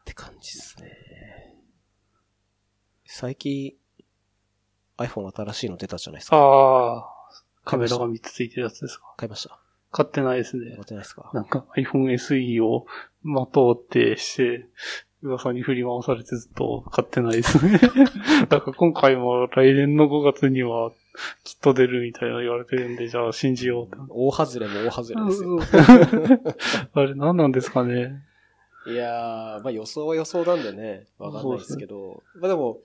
って感じですね。最近、iPhone 新しいの出たじゃないですか。ああ、カメラが3つついてるやつですか？買いました買ってないです買ねっ。てないですか？なんか iPhone SE を待とうってして、噂に振り回されてずっと買ってないですね。(laughs) だから今回も来年の5月にはきっと出るみたいな言われてるんで、じゃあ信じようって。大外れも大外れですよ。(laughs) あれ何なんですかね？いやー、まあ予想は予想なんでね、わかんないですけど、まあでも、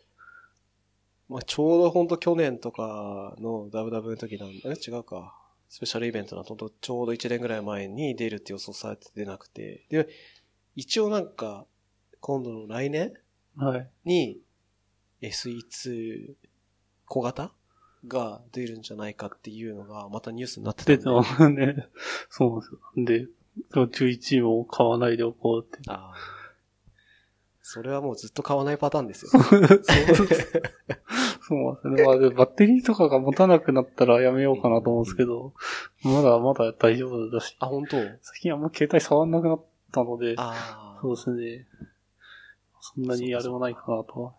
まあちょうどほんと去年とかのダブダブの時なんえ違うか。スペシャルイベントのほんとちょうど1年ぐらい前に出るって予想されて出なくて、で、一応なんか、今度の来年はい。に SE2 小型が出るんじゃないかっていうのがまたニュースになってたんで出てますね。そうなんですよ。で、11も買わないでおこうって。ああ。それはもうずっと買わないパターンですよ。(laughs) そうね。まあ、でバッテリーとかが持たなくなったらやめようかなと思うんですけど、まだまだ大丈夫だし。あ、本当？最近あんま携帯触んなくなったので。そうですね。そんなにあれもないかなと。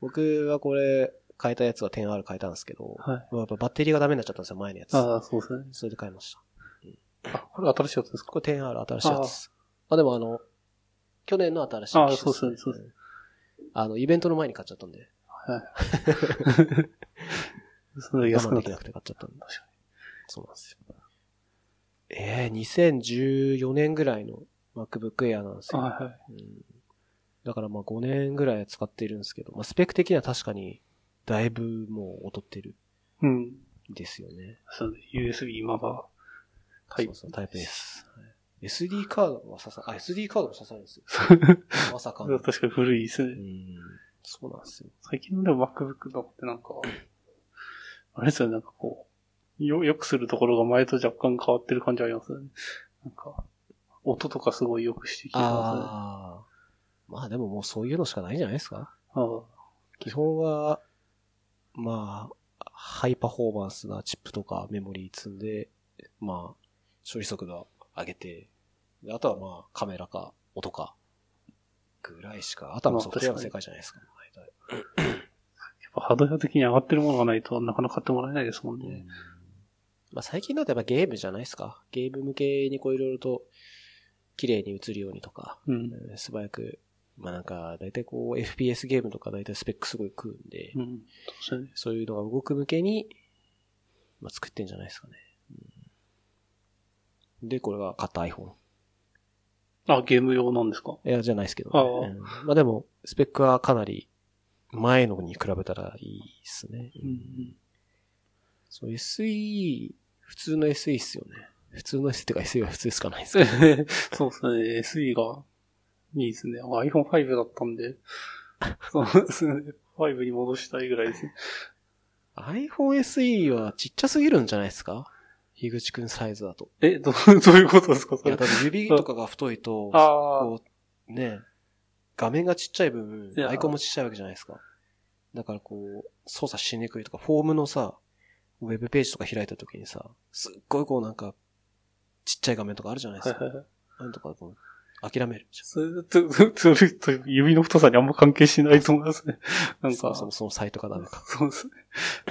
僕はこれ、変えたやつは 10R 変えたんですけど、はい。やっぱバッテリーがダメになっちゃったんですよ、前のやつ。ああ、そうですね。それで変えました。あ、これ新しいやつですか？これ 10R 新しいやつ。あでもあの、去年の新しい機種あそうそうそううんあの、イベントの前に買っちゃったんで、(laughs) それ安くなできなくて買っちゃったんで。そうなんですよ。ええー、2014年ぐらいの MacBook Air なんですよ。はいはい。うんだからまあ5年ぐらい使ってるんですけど、まあスペック的には確かにだいぶもう劣ってるうん。んですよね。そうね USB まだ、タイプそう。そう、タイプ S。はい SD カードは刺さ、あ、SD カードも刺さるんですよ。まさかの。(laughs) 確かに古いですね。うん。そうなんですよ。最近のでも MacBook だってなんか、あれですよね、なんかこう、よ、よくするところが前と若干変わってる感じありますよね。なんか、音とかすごい良くしてきてますね。ああ。まあでももうそういうのしかないんじゃないですかああ基本は、まあ、ハイパフォーマンスなチップとかメモリー積んで、まあ、処理速度上げて、であとはまあ、カメラか、音か、ぐらいしか、あとはもうソフトウェアの世界じゃないですか。やっぱハードウェア的に上がってるものがないとなかなか買ってもらえないですもんね。まあ最近だとやっぱゲームじゃないですか。ゲーム向けにこういろいろと綺麗に映るようにとか、うん。えー素早く、まあなんか、だいたいこう FPS ゲームとかだいたいスペックすごい食うんで、うん。そういうのが動く向けに、まあ作ってんじゃないですかね。うんで、これが買った iPhone。あ、ゲーム用なんですか？いや、じゃないですけど、ねああうんまあでも、スペックはかなり前のに比べたらいいですね。うん。そう、SE、普通の SE っすよね。普通の SE ってか SE は普通しかないですけど。(laughs) そうですね。SE がいいですね。iPhone5 だったんで、(laughs) そうですね。5に戻したいぐらいですね。iPhone SE はちっちゃすぎるんじゃないですか？樋口くんサイズだと。え、どう、(laughs) どういうことですか？それいや、。多分指とかが太いと、こう、ね、画面がちっちゃい分い、やアイコンもちっちゃいわけじゃないですか。だからこう、操作しにくいとか、フォームのさ、ウェブページとか開いた時にさ、すっごいこうなんか、ちっちゃい画面とかあるじゃないですか。はいはいはい。なんとかこう、諦めるじそれと、それと指の太さにあんま関係しないと思いますね。ゃ。なんんか、そもそもそのサイトがダメか。そうですね。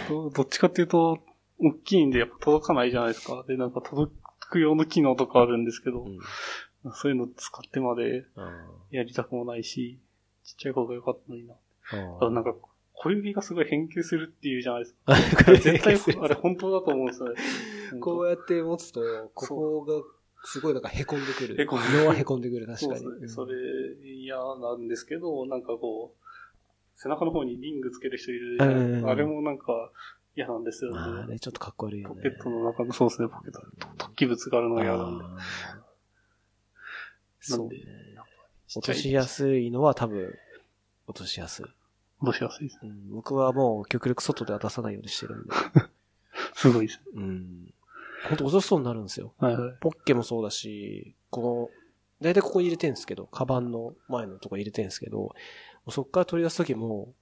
どどっちかっていうと、大きいんでやっぱ届かないじゃないですか。で、なんか届く用の機能とかあるんですけどう、ん。そういうの使ってまであやりたくもないし、ちっちゃい方が良かったのにな。ーあとなんか、小指がすごい変形するっていうじゃないですか。ああれ絶対、あれ本当だと思うんですよね。(laughs) こうやって持つと、ここがすごいなんか凹んでくる。(laughs) へこんで色は凹んでくる、確かに。そう。それ嫌なんですけど、なんかこう、背中の方にリングつける人いるじゃないですか。うんあれもなんか嫌なんですよね。まあね、ちょっとかっこ悪いよね。ポケットの中の、そうですね、ポケット、突起物があるのが嫌なんで。そうね。落としやすいのは多分、落としやすい。どうしやすいです。うん、僕はもう極力外では出さないようにしてるんで。(laughs) すごいです。うん。ほんと落としそうになるんですよ。はいはい。ポッケもそうだし、この、だいたいここに入れてんですけど、カバンの前のとこ入れてんですけど、そっから取り出すときも、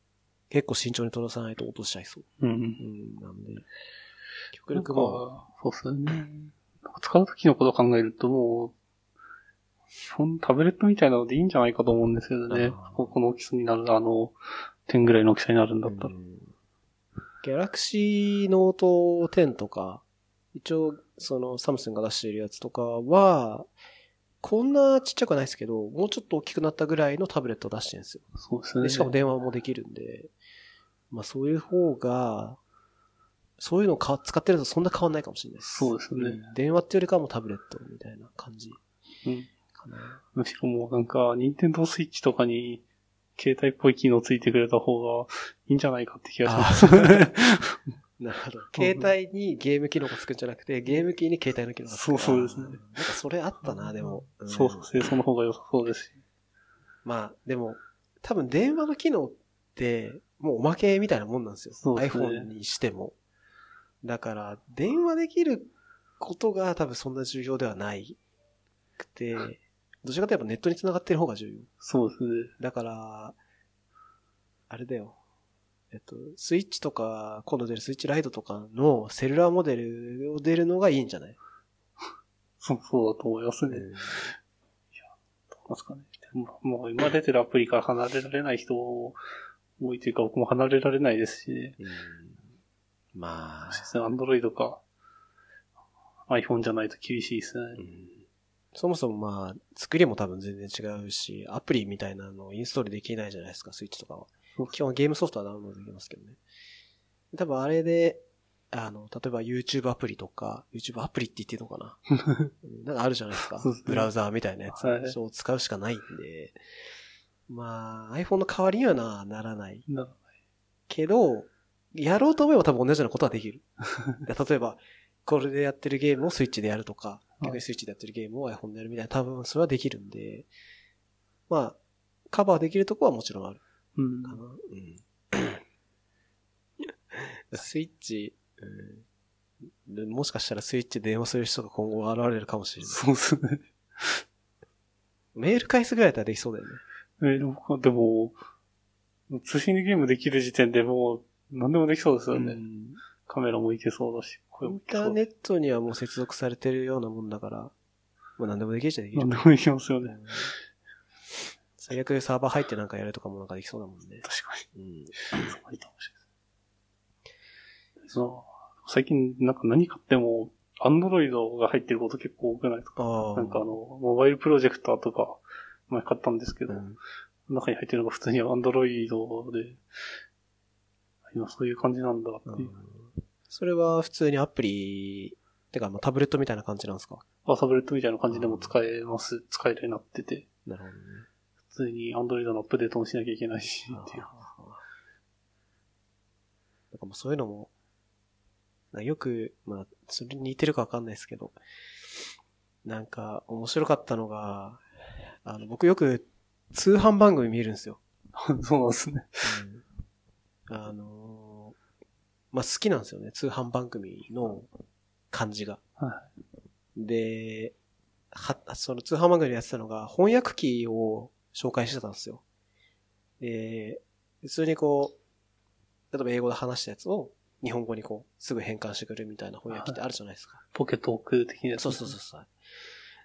結構慎重に取らさないと落としちゃいそう。うん。うん、なんで、極力もそうですね。使うときのことを考えるともう、基本タブレットみたいなのでいいんじゃないかと思うんですけどね。ここの大きさになる、あの、点ぐらいの大きさになるんだったら。うんギャラクシーノート10とか、一応、その、サムスンが出しているやつとかは、こんなちっちゃくはないですけど、もうちょっと大きくなったぐらいのタブレットを出してるんですよ。そうですね。でしかも電話もできるんで、まあそういう方が、そういうのをか使ってるとそんな変わんないかもしれないです。そうですねん電話っていうよりかはもうタブレットみたいな感じうんかな。むしろもうなんか、ニンテンドースイッチとかに、携帯っぽい機能ついてくれた方がいいんじゃないかって気がします。(laughs) なるほど。携帯にゲーム機能がつくんじゃなくて、ゲーム機に携帯の機能がつく。そうそうですねなんかそれあったな、でも。んそうそう、清掃の方が良さそうですし。まあ、でも、多分電話の機能って、もうおまけみたいなもんなんですよ。そうですね iPhone にしても。だから、電話できることが多分そんな重要ではないくて、どちらかというとやっぱネットに繋がってる方が重要。そうですね。だから、あれだよ。えっと、スイッチとか、今度出るスイッチライトとかのセルラーモデルを出るのがいいんじゃない？そう、そうだと思いますね。うんどうなんですかね。もう今出てるアプリから離れられない人多いというか僕も離れられないですし、ね、うん。まあ、アンドロイドか。iPhone じゃないと厳しいですね。うん。そもそもまあ、作りも多分全然違うし、アプリみたいなのをインストールできないじゃないですか、スイッチとかは。基本ゲームソフトはダウンロードできますけどね。多分あれで、あの、例えば YouTube アプリとか、YouTube アプリって言っていいのかな？(laughs) うん。なんかあるじゃないですか。ブラウザーみたいなやつはい。を使うしかないんで、まあ、iPhone の代わりにはなならない。なけど、やろうと思えば多分同じようなことはできる。(laughs) 例えば、これでやってるゲームをスイッチでやるとか、い逆にスイッチでやってるゲームを iPhone でやるみたいな、多分それはできるんで、まあ、カバーできるとこはもちろんあるうんか。な。うん。(coughs) スイッチ、うんで、もしかしたらスイッチで電話する人が今後現れるかもしれない。そうですね。メール返すぐらいだったらできそうだよね。えーでも、でも通信でゲームできる時点でもう何でもできそうですよね。うんカメラもいけそうだし、イ声もンいけそう。ターネットにはもう接続されてるようなもんだから、もう何でもできるじゃ (laughs) できる何。でもいけますよね。最悪サーバー入ってなんかやるとかもなんかできそうだもんね。確かうん。に。そうがいいかもしれない。そう最近なんか何買っても、アンドロイドが入ってること結構多くないですか？なんかあの、モバイルプロジェクターとか、前買ったんですけど、うん、中に入ってるのが普通にアンドロイドで、今そういう感じなんだっていう。それは普通にアプリ、てかまあタブレットみたいな感じなんですか？あタブレットみたいな感じでも使えます。使えるようになってて、なるほどね。普通にアンドロイドのアップデートもしなきゃいけないし、っていう。なんかもうそういうのも、なよく、まあ、それに似てるかわかんないですけど、なんか面白かったのが、あの、僕よく通販番組見るんですよ。(laughs) そうなんですね。あのーまあ、好きなんですよね。通販番組の感じが。はで、は、その通販番組でやってたのが翻訳機を紹介してたんですよ。で、普通にこう、例えば英語で話したやつを日本語にこう、すぐ変換してくれるみたいな翻訳機ってあるじゃないですか。ポケトーク的なやつ。そうそうそうそう。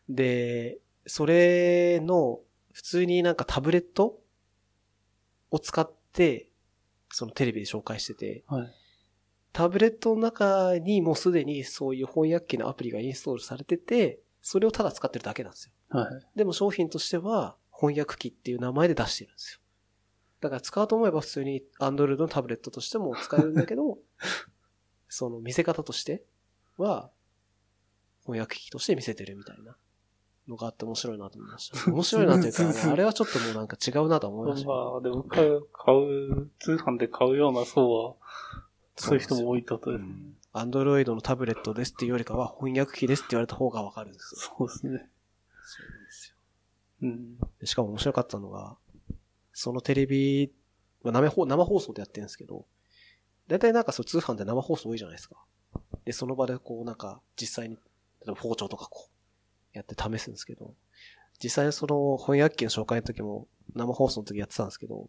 で、それの、普通になんかタブレットを使って、そのテレビで紹介してて、はい。タブレットの中にもうすでにそういう翻訳機のアプリがインストールされてて、それをただ使ってるだけなんですよ。はい。でも商品としては翻訳機っていう名前で出してるんですよ。だから使おうと思えば普通に Android のタブレットとしても使えるんだけど、(laughs) その見せ方としては翻訳機として見せてるみたいなのがあって面白いなと思いました。(laughs) 面白いなというか、(laughs) あれはちょっともうなんか違うなと思いました、ね。まあ、でも買う、買う、通販で買うような層は、そういう人も多いとですね。アンドロイドのタブレットですっていうよりかは翻訳機ですって言われた方がわかるんですよ。そうですね。そうなんですよ。うん。でしかも面白かったのが、そのテレビ、まあ生放生放送でやってるんですけど、だいたいなんかそう通販で生放送多いじゃないですか。で、その場でこうなんか実際に、例えば包丁とかこう、やって試すんですけど、実際にその翻訳機の紹介の時も生放送の時やってたんですけど、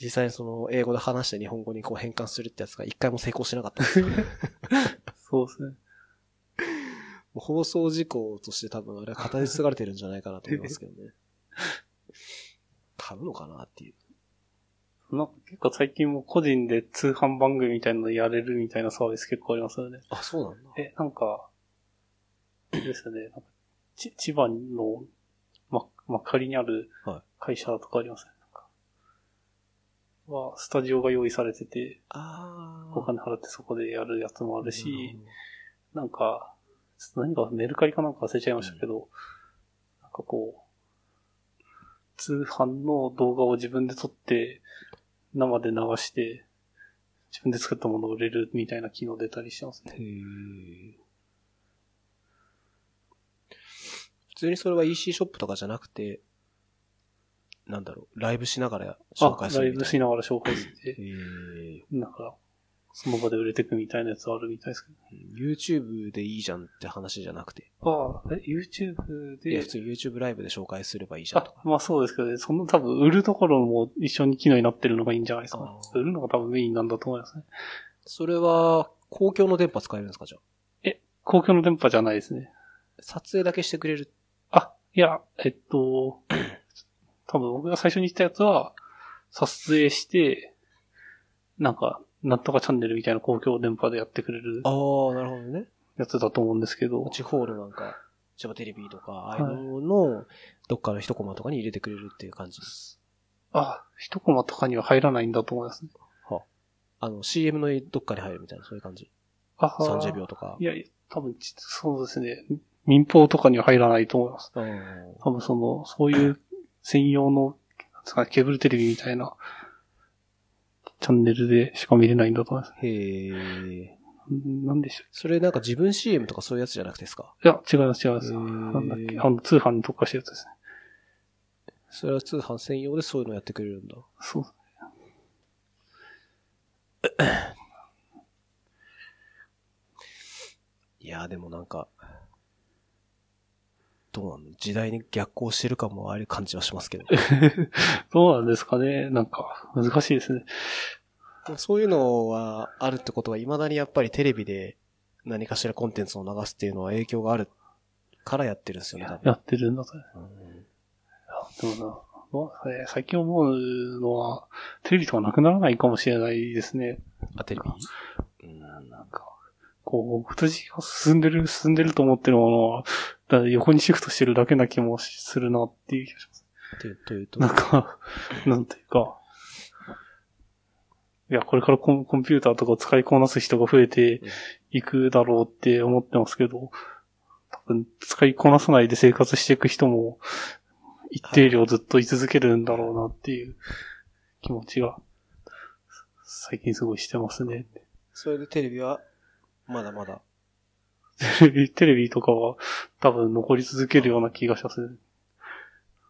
実際にその英語で話して日本語にこう変換するってやつが一回も成功しなかったんですよ。(laughs) そうですね。放送事項として多分あれは語り継がれてるんじゃないかなと思いますけどね。買うのかなっていう。なんか結構最近も個人で通販番組みたいなのやれるみたいなサービス結構ありますよね。あ、そうなんだ。え、なんか、ですよね。なんかち千葉の、ま、ま仮にあるはい会社とかありますね。は、スタジオが用意されてて、あお金払ってそこでやるやつもあるし、なんか、ちょっと何かメルカリかなんか忘れちゃいましたけど、なんかこう、通販の動画を自分で撮って、生で流して、自分で作ったものを売れるみたいな機能出たりしてますね。へー普通にそれは EC ショップとかじゃなくて、なんだろう、ライブしながら紹介すあ、ライ。ブしながら紹介してへ、ーなんか、その場で売れてくみたいなやつあるみたいですけど。YouTube でいいじゃんって話じゃなくて。ああ、え、YouTube いや、で普、通に YouTube ライブで紹介すればいいじゃんとか。、あまあそうですけどね、その多分売るところも一緒に機能になってるのがいいんじゃないですか売るのが多分メインなんだと思いますね。それは、公共の電波使えるんですかじゃあ？公共の電波じゃないですね。撮影だけしてくれる。あ、いや、えっと、多分僕が最初に言ったやつは、撮影して、なんか、なんとかチャンネルみたいな公共電波でやってくれるああ、なるほどね。やつだと思うんですけど、地方のなんか、千葉テレビとか、ああいはいうのの、どっかの一コマとかに入れてくれるっていう感じです。あ、一コマとかには入らないんだと思いますね。あの、CM のどっかに入るみたいな、そういう感じ。あ30秒とかい。や、多分ち、そうですね。民放とかには入らないと思います。うん多分その、そういう専用の、ケーブルテレビみたいな、チャンネルでしか見れないんだと思います。へえ。んなんでしょそれなんか自分 CM とかそういうやつじゃなくてですか？う。いや、違います、違います。なんだっけ、あの、通販に特化したやつですね。それは通販専用でそういうのやってくれるんだ。そう。いやーでもなんか、どうなの時代に逆行してるかもある感じはしますけど。(laughs) どうなんですかねなんか、難しいですね。そういうのはあるってことは、未だにやっぱりテレビで何かしらコンテンツを流すっていうのは影響があるからやってるんですよね。やってるんだと。うんでもな、まあえー最近思うのは、テレビとかなくならないかもしれないですね。あ、テレビ？うん。なんか、こう、二次が進んでる、進んでると思ってるものは、だ横にシフトしてるだけな気もするなっていう気がします。というというと。なんか、なんていうか、いや、これからコンコンピューターとかを使いこなす人が増えていくだろうって思ってますけど、多分使いこなさないで生活していく人も一定量ずっと居続けるんだろうなっていう気持ちが最近すごいしてますね。それでテレビは、まだまだ。テレビ、テレビとかは多分残り続けるような気がしますね。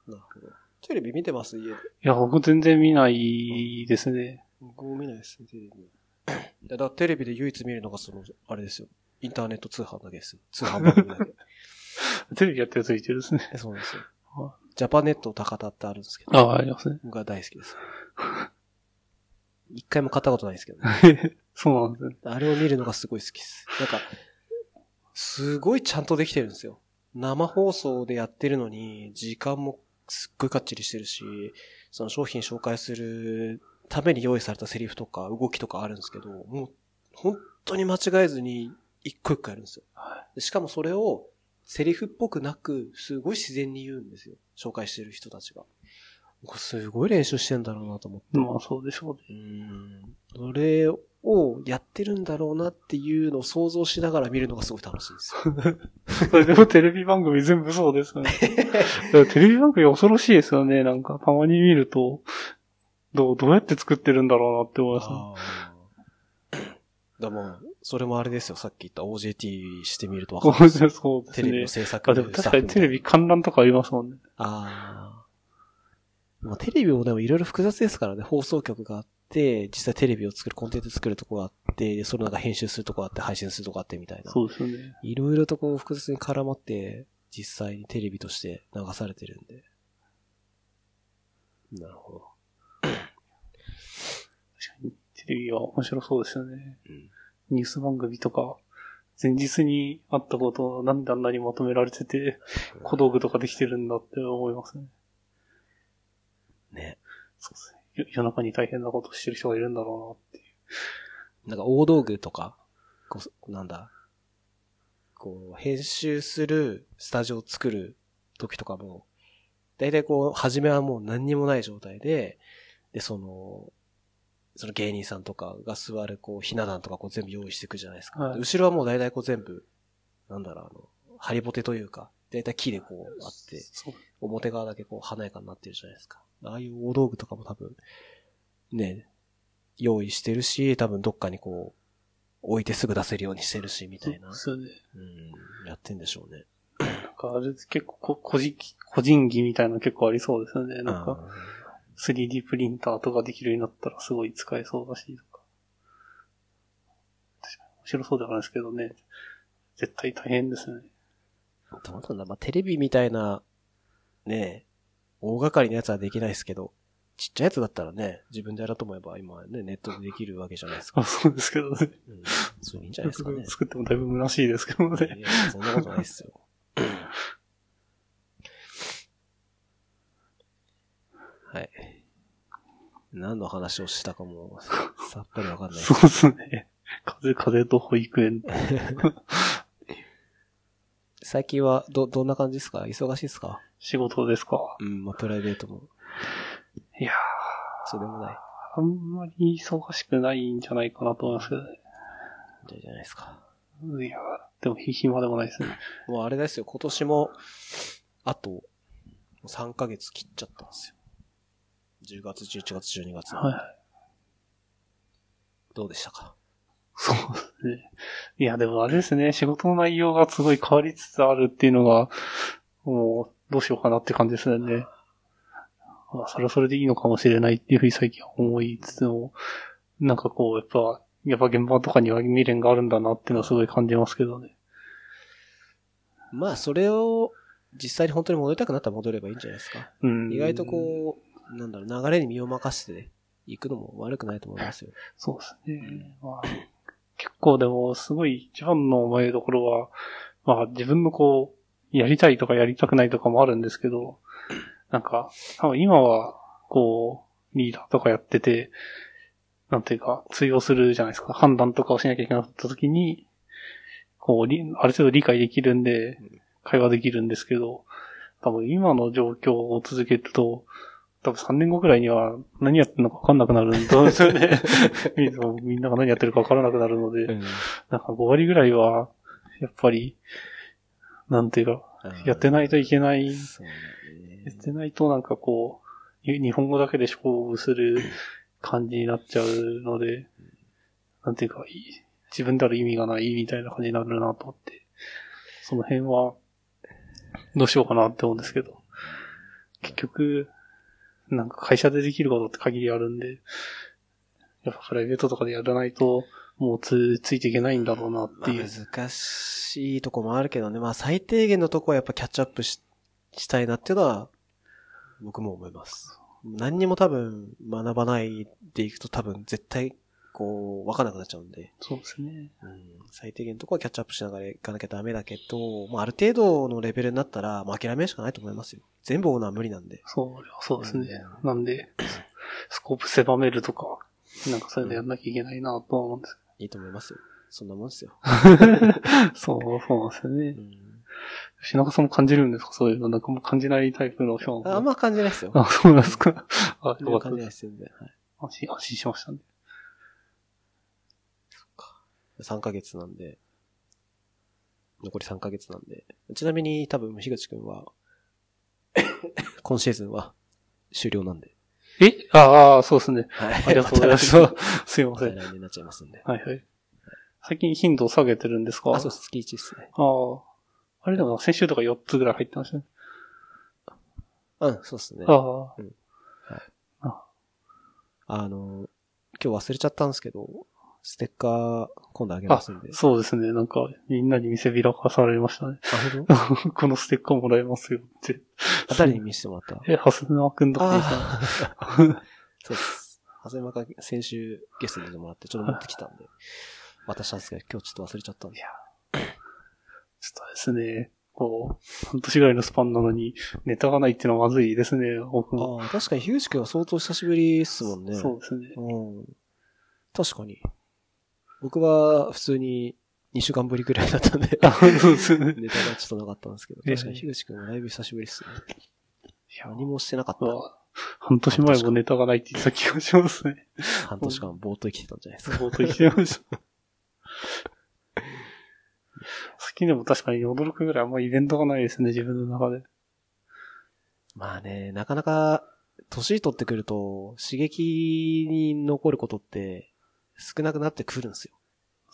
なるほど。テレビ見てます？家で。いや、僕全然見ないですね。僕も見ないですね、テレビ。いや、だからテレビで唯一見るのがその、あれですよ。インターネット通販だけですよ。通販番組だけ。(laughs) テレビやってるやついてるですね。えそうですよは。ジャパネット高田ってあるんですけど。ああ、ありますね。僕は大好きです。一回も買ったことないですけどね。(laughs) そうなんですね。あれを見るのがすごい好きです。なんか、すごいちゃんとできてるんですよ。生放送でやってるのに、時間もすっごいかっちりしてるし、その商品紹介するために用意されたセリフとか動きとかあるんですけど、もう本当に間違えずに一個一個やるんですよ。でしかもそれをセリフっぽくなく、すごい自然に言うんですよ。紹介してる人たちが。すごい練習してんだろうなと思って。まあそうでしょうね。うん。それをやってるんだろうなっていうのを想像しながら見るのがすごい楽しいんですよ。(laughs) でもテレビ番組全部そうですよね。テレビ番組恐ろしいですよね。なんかたまに見ると、どう、どうやって作ってるんだろうなって思います、ね。もう、それもあれですよ。さっき言った OJT してみるとわかる。(laughs) そうですねテレビの。制作あ、でも確かにテレビ観覧とかありますもんね。ああ。まあ、テレビもでもいろいろ複雑ですからね。放送局があって、実際テレビを作る、コンテンツ作るとこがあって、それなんか編集するとこがあって、配信するとこがあってみたいな。そうですよね。いろいろとこう複雑に絡まって、実際にテレビとして流されてるんで。なるほど。確かにテレビは面白そうですよね。うん。ニュース番組とか、前日にあったことをなんであんなにまとめられてて、小道具とかできてるんだって思いますね。ね。そうですね。よ夜中に大変なことをしてる人がいるんだろうなっていう。なんか大道具とか、こう、なんだ、こう、編集するスタジオを作る時とかも、だいたいこう、初めはもう何にもない状態で、で、その、その芸人さんとかが座る、こう、ひな壇とかこう全部用意していくじゃないですか。はいで後ろはもうだいたいこう全部、なんだろう、あの、ハリボテというか、だいたい木でこうあって。表側だけこう華やかになってるじゃないですか。ああいう大道具とかも多分、ね、用意してるし、多分どっかにこう、置いてすぐ出せるようにしてるし、みたいな。そうですよね。うん、やってんでしょうね。なんかあれ結構こ個人、個人技みたいなの結構ありそうですよね。なんかあ 3D プリンターとかできるようになったらすごい使えそうだしとか。白そうではないですけどね。絶対大変ですね。どうなんだまあ、テレビみたいな、ねえ、大掛かりなやつはできないですけど、ちっちゃいやつだったらね、自分でやろうと思えば今ね、ネットでできるわけじゃないですか。あそうですけどね。うん。それいいんじゃないですかね。作ってもだいぶ虚しいですけどね。いや、そんなことないっすよ。はい。何の話をしたかも、さっぱりわかんない。そうですね。風、風と保育園。(laughs) 最近は、ど、どんな感じですか？忙しいですか？仕事ですか？うん、まあ、プライベートも。いやそうでもない。ー、あんまり忙しくないんじゃないかなと思いますけどね。じゃじゃないですか。いやー、でも暇でもないですね。もうあれですよ、今年も、あと、3ヶ月切っちゃったんですよ。10月、11月、12月。はい。どうでしたか？そうですね。いや、でもあれですね、仕事の内容がすごい変わりつつあるっていうのが、もう、どうしようかなって感じですよね。まあ、それはそれでいいのかもしれないっていうふうに最近は思いつつも、なんかこう、やっぱ、やっぱ現場とかには未練があるんだなっていうのはすごい感じますけどね。まあ、それを、実際に本当に戻りたくなったら戻ればいいんじゃないですか。うん。意外とこう、なんだろう、流れに身を任せて行くのも悪くないと思いますよ。そうですね。まあ、結構でも、すごい一番の思いどころは、まあ自分のこう、やりたいとかやりたくないとかもあるんですけど、なんか、多分今は、こう、リーダーとかやってて、なんていうか、通用するじゃないですか。判断とかをしなきゃいけなかった時に、こう、りある程度理解できるんで、会話できるんですけど、多分今の状況を続けると、多分3年後くらいには何やってるのか分かんなくなるんで。すよね。(laughs) みんなが何やってるか分からなくなるので、うん。なんか5割ぐらいは、やっぱり、なんていうか、やってないといけない、やってないとなんかこう、日本語だけで勝負する感じになっちゃうので、なんていうか、い自分である意味がないみたいな感じになるなと思って、その辺は、どうしようかなって思うんですけど、結局、なんか会社でできることって限りあるんで、やっぱプライベートとかでやらないと、もうつ、ついていけないんだろうなっていう。難しいとこもあるけどね。まあ最低限のとこはやっぱキャッチアップししたいなっていうのは、僕も思います。何にも多分学ばないでいくと多分絶対こう、わかんなくなっちゃうんで。そうですね。うん、最低限のとこはキャッチアップしながらいかなきゃダメだけど、まあある程度のレベルになったら、まあ諦めるしかないと思いますよ。全部追うのは無理なんで。そう、そうですね。なんで、スコープ狭めるとか、なんかそういうのやんなきゃいけないなとは思うんですいいと思いますよ。そんなもんですよ。(laughs) そう、そうなんですよねう。ん、品川さんも感じるんですか？そういうの。なんかもう感じないタイプの人ああんま感じないですよ。あ、そうなんですか。あ、よかったで。感じないですす、全然。はい安心、安心しましたね。3ヶ月なんで、残り3ヶ月なんで。ちなみに多分、樋口くんは、(coughs) 今シーズンは終了なんで。え？ああ、そうですね。はい。ありがとうございます。(laughs) すいまません。た来年になっちゃいますんで。はいはい。最近頻度を下げてるんですか？あ、そう、月1ですね。ああ。あれでも先週とか4つぐらい入ってましたね。うん、そうですね。ああ。あの、今日忘れちゃったんですけど、ステッカー今度あげますんで。そうですね。なんか、みんなに見せびらかされましたね。あ、本当？(laughs) このステッカーもらえますよって。あ誰に見せてもらった？(laughs) え、ハスナくんとかにさああ。そうです。はずまが先週ゲストに出てもらって、ちょっと持ってきたんで、渡したんですけど、今日ちょっと忘れちゃったんで。ちょっとですね、こう、半年ぐらいのスパンなのに、ネタがないっていうのはまずいですね、僕も。ああ、確かに樋口くんは相当久しぶりっすもんね。そうですね。うん。確かに。僕は普通に2週間ぶりぐらいだったんで、あ、そうですね。ネタがちょっとなかったんですけど、ええ確かに樋口くんはだいぶ久しぶりっすね。いや何もしてなかった。わ半年前もネタがないって言ってた気がしますね。半年間ぼーっと生きてたんじゃないですか。冒頭言ってました。最近でも確かに驚くぐらいあんまイベントがないですね、自分の中で。まあね、なかなか、年取ってくると、刺激に残ることって少なくなってくるんですよ。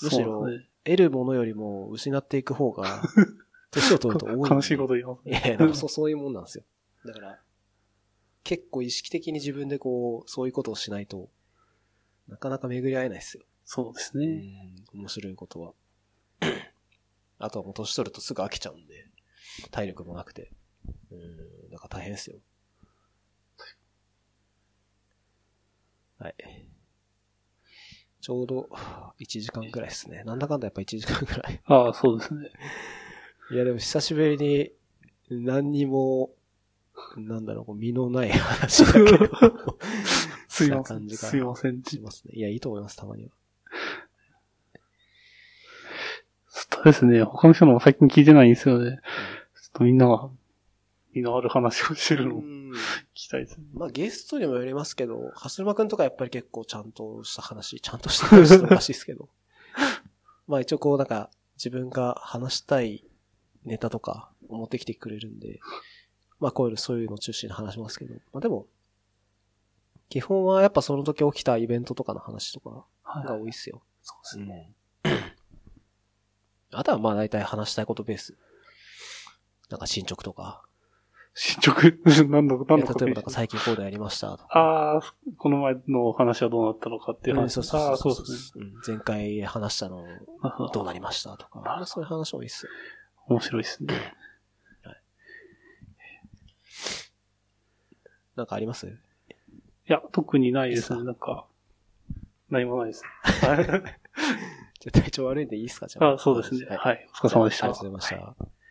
むしろ得るものよりも失っていく方が、(laughs) 年を取ると多い。悲しいこと言いますいやそう、そういうもんなんですよ。だから、結構意識的に自分でこう、そういうことをしないと、なかなか巡り合えないですよ。そうですうね。ん、面白いことは。(clears throat) あとはもう年取るとすぐ飽きちゃうんで、体力もなくて。うん、なんか大変ですよ。はい。ちょうど1時間くらいですね。なんだかんだやっぱ1時間くらい。ああ、そうですね。いやでも久しぶりに何にも、なんだろう、身のない話だけど (laughs) すいません。すいません。しますね。いや、いいと思います、たまには。そうですね。他の人のも最近聞いてないんですよね。ちょっとみんなが、身のある話をしてるのをたいですね。まあゲストにもよりますけど、はすまくんとかやっぱり結構ちゃんとした話、ちゃんとした話っておかしいですけど。(laughs) まあ一応こうなんか自分が話したいネタとかを持ってきてくれるんで、まあこういうそういうのを中心に話しますけど、まあでも、基本はやっぱその時起きたイベントとかの話とかはい。が多いっすよ。そうですね。あとはまあ大体話したいことベース。なんか進捗とか。進捗 (laughs) 何の、い何のことや例えば最近コードやりましたとか。ああ、この前の話はどうなったのかっていううん話。そうそうああ、そそそううですね。うん前回話したのあどうなりましたとか。まあそういう話多いっすよ。面白いですね。なんかあります？いや、特にないですね。なんか、何もないです。じゃあ体調悪いんでいいっすか？じゃあ。あそうですね。はい。はい。お疲れ様でしたありがとうございました。